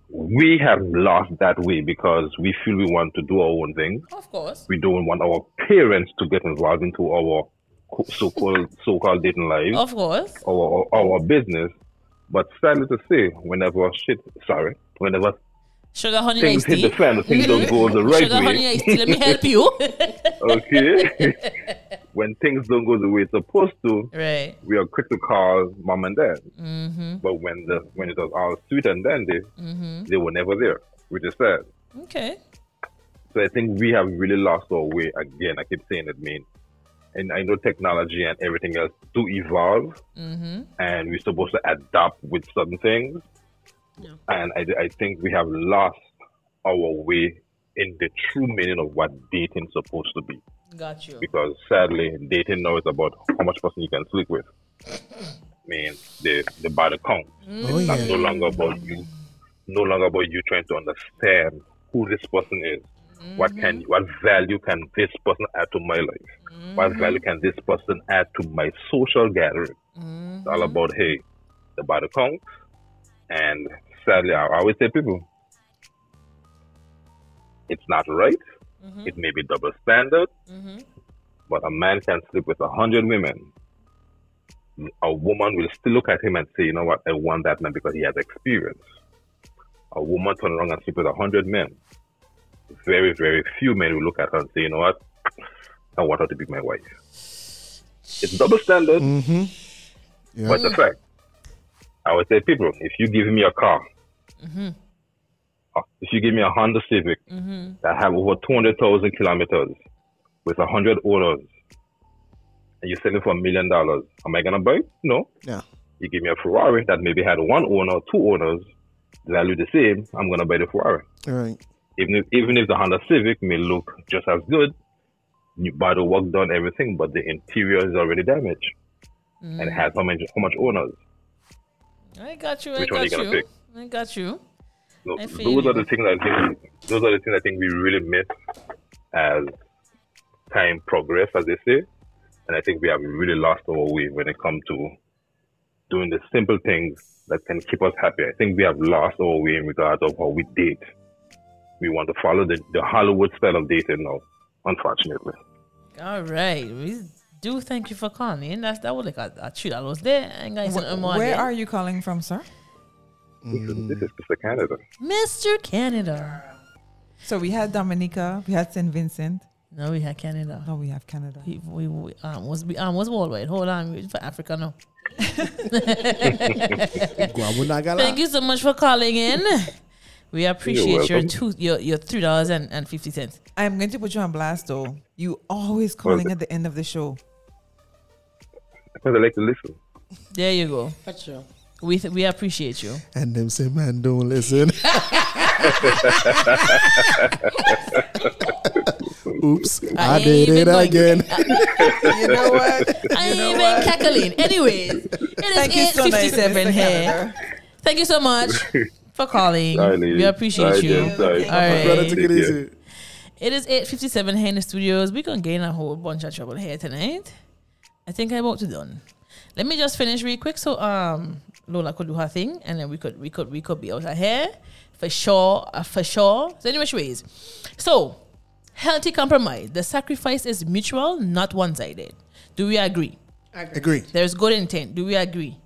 We have lost that way because we feel we want to do our own thing. Of course. We don't want our parents to get involved into our so-called (laughs) so-called dating life. Of course. our our business. But sadly to say, whenever shit, sorry, whenever Sugar honey things hit the fan, things don't go the right Sugar way. honey iced tea. Let me help you. (laughs) okay? when things don't go the way it's supposed to, right. we are quick to call mom and dad. Mm-hmm. But when the when it was all sweet and dandy, Mm-hmm. they were never there, which is sad. Okay. So I think we have really lost our way again. I keep saying it, mean. And I know technology and everything else do evolve, Mm-hmm. and we're supposed to adapt with certain things. And I, I think we have lost our way in the true meaning of what dating is supposed to be. Got you. because sadly, dating now is about how much person you can sleep with. I mean, the the body count. Mm. Oh It's yeah. no longer about you, no longer about you trying to understand who this person is. What can mm-hmm. what value can this person add to my life? What mm-hmm. value can this person add to my social gathering? It's all mm-hmm. about hey, the body count. And sadly, I I always say people, it's not right. It may be double standard but a man can sleep with a hundred women. A woman will still look at him and say, you know what, I want that man because he has experience. A woman turn around and sleep with a hundred men. Very, very few men will look at her and say, you know what, I want her to be my wife. It's double standard, Mm-hmm. Yeah. but it's a fact. I would say, people, if you give me a car, Mm-hmm. uh, if you give me a Honda Civic mm-hmm. that have over 200,000 kilometers with 100 owners, and you sell it for a million dollars, am I going to buy it? No. Yeah. You give me a Ferrari that maybe had one owner, two owners, value the same, I'm going to buy the Ferrari. All right. Even if, even if the Honda Civic may look just as good, you buy the work done, everything, but the interior is already damaged and it has how much, how much owners. I got you. I Which one got you gonna you. pick? I got you. So I those you. are the things I think. Those are the things I think we really miss as time progress, as they say. And I think we have really lost our way when it comes to doing the simple things that can keep us happy. I think we have lost our way in regards of how we date. We want to follow the, the Hollywood style of dating now, unfortunately. All right. We do thank you for calling. That's that was like a, a treat. I was there. I ain't got Wh- where again. are you calling from, sir? This is, this is Mr. Canada. Mr. Canada? So we had Dominica, we had St. Vincent. No, we had Canada. No, we have Canada. We, we, we um, was we um, was worldwide. Hold on, we for Africa now. Thank you so much for calling in. We appreciate your two your your three dollars and, and fifty cents. I'm going to put you on blast though. You always calling at the end of the show. Because I like to listen. There you go. For sure. We th- we appreciate you. And them say, man, don't listen. (laughs) Oops, I, ain't did it going- again. (laughs) You know what? I ain't even cackling. Anyways, it Thank you is so eight much, fifty seven Mr. here. Thank you so much for (laughs) calling. Sorry, we appreciate Sorry, you. Sorry. All right. Take it easy. It is 8.57 here in the studios. We're going to gain a whole bunch of trouble here tonight. I think I'm about to done. Let me just finish real quick so um Lola could do her thing and then we could we could we could be out of here for sure uh, for sure. So anyway, ways. So healthy compromise. The sacrifice is mutual, not one-sided. Do we agree? Agree. There's good intent. Do we agree?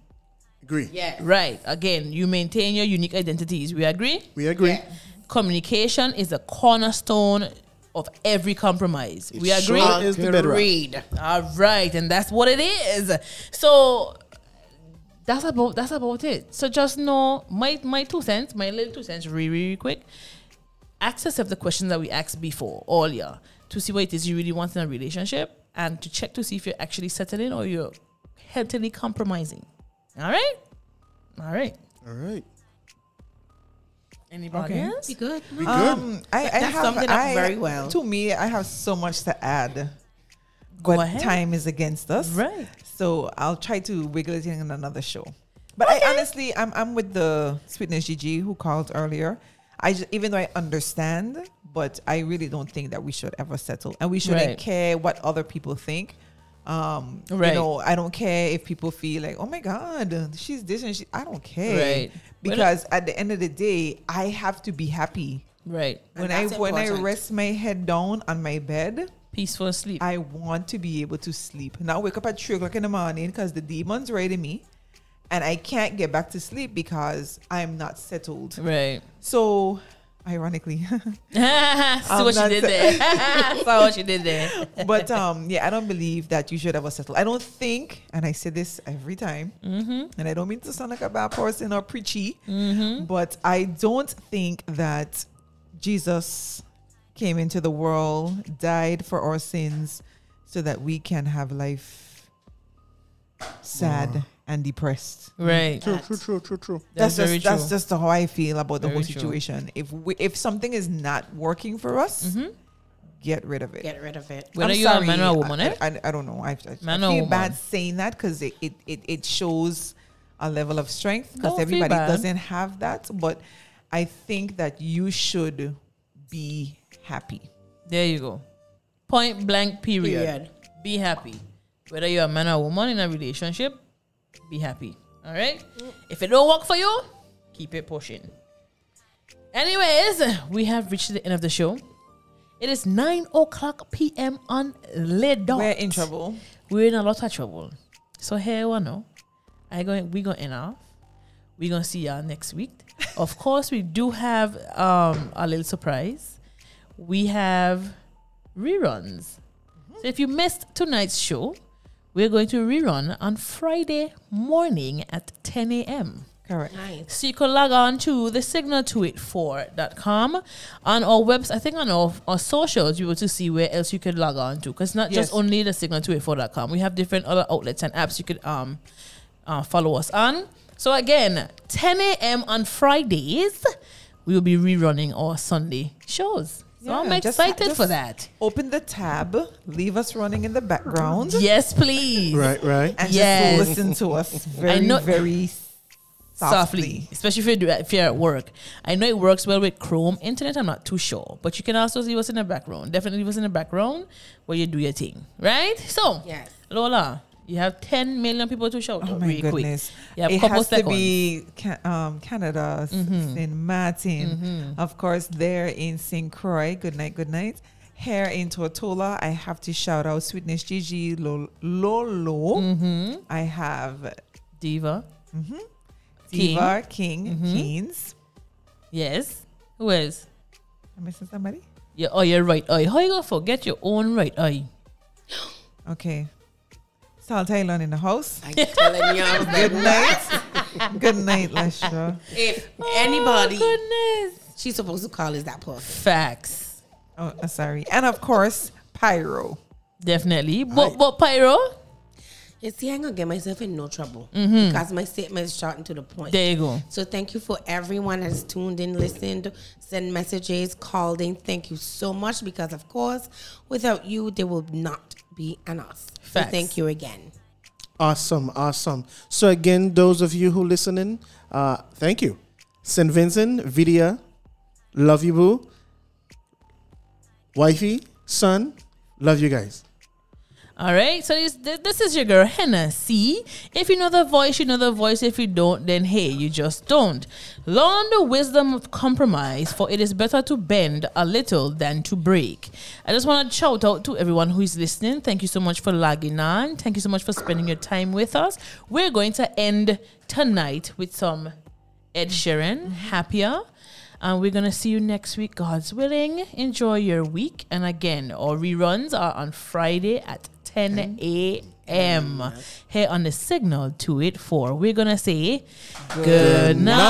Agree. Yeah. Right. Again, you maintain your unique identities. We agree? We agree. Communication is a cornerstone of every compromise. we sure agree? is the bedrock. All right, and that's what it is. So that's about that's about it. So just know my my two cents, my little two cents, really, really quick. Ask yourself the questions that we asked before earlier to see what it is you really want in a relationship and to check to see if you're actually settling or you're healthily compromising. All right? All right. All right. Anybody Okay. else? Be good. We good. Um, I, I That have, summed it up I- very well. To me, I have so much to add. Go but ahead. time is against us. Right. So I'll try to wiggle it in another show. But I honestly, I'm, I'm with the Sweetness GG who called earlier. I just, even though I understand, but I really don't think that we should ever settle, and we shouldn't Right. care what other people think. Um, Right. You know, I don't care if people feel like, oh my God, she's this and she. I don't care, Right. Because at the end of the day, I have to be happy. Right. When I that's when I rest my head down on my bed, Peaceful sleep. I want to be able to sleep. Not wake up at three o'clock in the morning because the demons raiding me, and I can't get back to sleep because I'm not settled. right. So, ironically, (laughs) (laughs) See (laughs) what she did there. Saw what she did there. but um, yeah, I don't believe that you should ever settle. I don't think, and I say this every time, and I don't mean to sound like a bad person or preachy, but I don't think that Jesus came into the world, died for our sins, so that we can have life sad and depressed. Right. True, true, true, true, true. That's, That's, very just that's just how I feel about the Very whole true. situation. If we, if something is not working for us, get rid of it. Get rid of it. Whether I'm you're a man or a woman, I, eh? I, I don't know. I, I, Man I feel woman? bad saying that because it, it, it, it shows a level of strength because everybody doesn't have that. But I think that you should be happy. There you go. Point blank period. Period. Be happy. Whether you're a man or a woman in a relationship, be happy. All right? If it don't work for you, keep it pushing. Anyways, we have reached the end of the show. It is 9 o'clock p.m. on dot. We're in trouble. We're in a lot of trouble. So here we know. I going we gonna end off. we gonna see y'all next week. (laughs) of course, we do have um a little surprise. We have reruns. So if you missed tonight's show, we're going to rerun on Friday morning at 10 a.m. Correct. Nice. So you can log on to the signal284.com on our website, I think on our, our socials, you will to see where else you could log on to. Because not just only the signal284.com. We have different other outlets and apps you could um uh, follow us on. So again, 10 a.m. on Fridays, we will be rerunning our Sunday shows. So Yeah, I'm just- excited just for that. Open the tab, leave us running in the background, Yes, please. Right, right. and Yes. just listen to us very, know- very softly. softly. especially if you're, do- if you're at work. I know it works well with Chrome internet. I'm not too sure, but you can also leave us in the background. Definitely leave us in the background where you do your thing, right? So, Yes. Lola, you have 10 million people to shout Oh my really goodness! quick. You have it has seconds. to be um, Canada, Mm-hmm. St. Martin, of course. There in St. Croix. Good night, good night. Here in Tortola, I have to shout out Sweetness Gigi Lo- Lolo. Mm-hmm. I have Diva. Diva King, Mm-hmm. Keynes. Yes. Who is? Am I missing somebody? Yeah, oh, your right eye. How you gonna forget your own right eye? Okay. Salt Island in the house. I'm telling you. Good night. Good night, Lesha. If anybody Oh, Goodness. she's supposed to call is that person. Facts. Oh, uh, sorry. And of course, Pyro. Definitely. But, but Pyro, You see, I'm gonna get myself in no trouble because my statement is short and to the point. there you go. So thank you for everyone that's tuned in, listened, sent messages, called in. Thank you so much because of course, without you, there will not be an us. So Facts. thank you again. Awesome, awesome. So again, those of you who listening, uh, thank you. St. Vincent, Vidya, love you, boo. Wifey, son, love you guys. All right. So this, this is your girl HenneCee, if you know the voice, you know the voice. If you don't, then hey, you just don't. Learn the wisdom of compromise, for it is better to bend a little than to break. I just want to shout out to everyone who is listening. Thank you so much for logging on. Thank you so much for spending your time with us. We're going to end tonight with some Ed Sheeran, happier. And we're going to see you next week, God's willing. Enjoy your week. And again, our reruns are on Friday at 10 a.m. here on the signal 284. We're going to say good, night.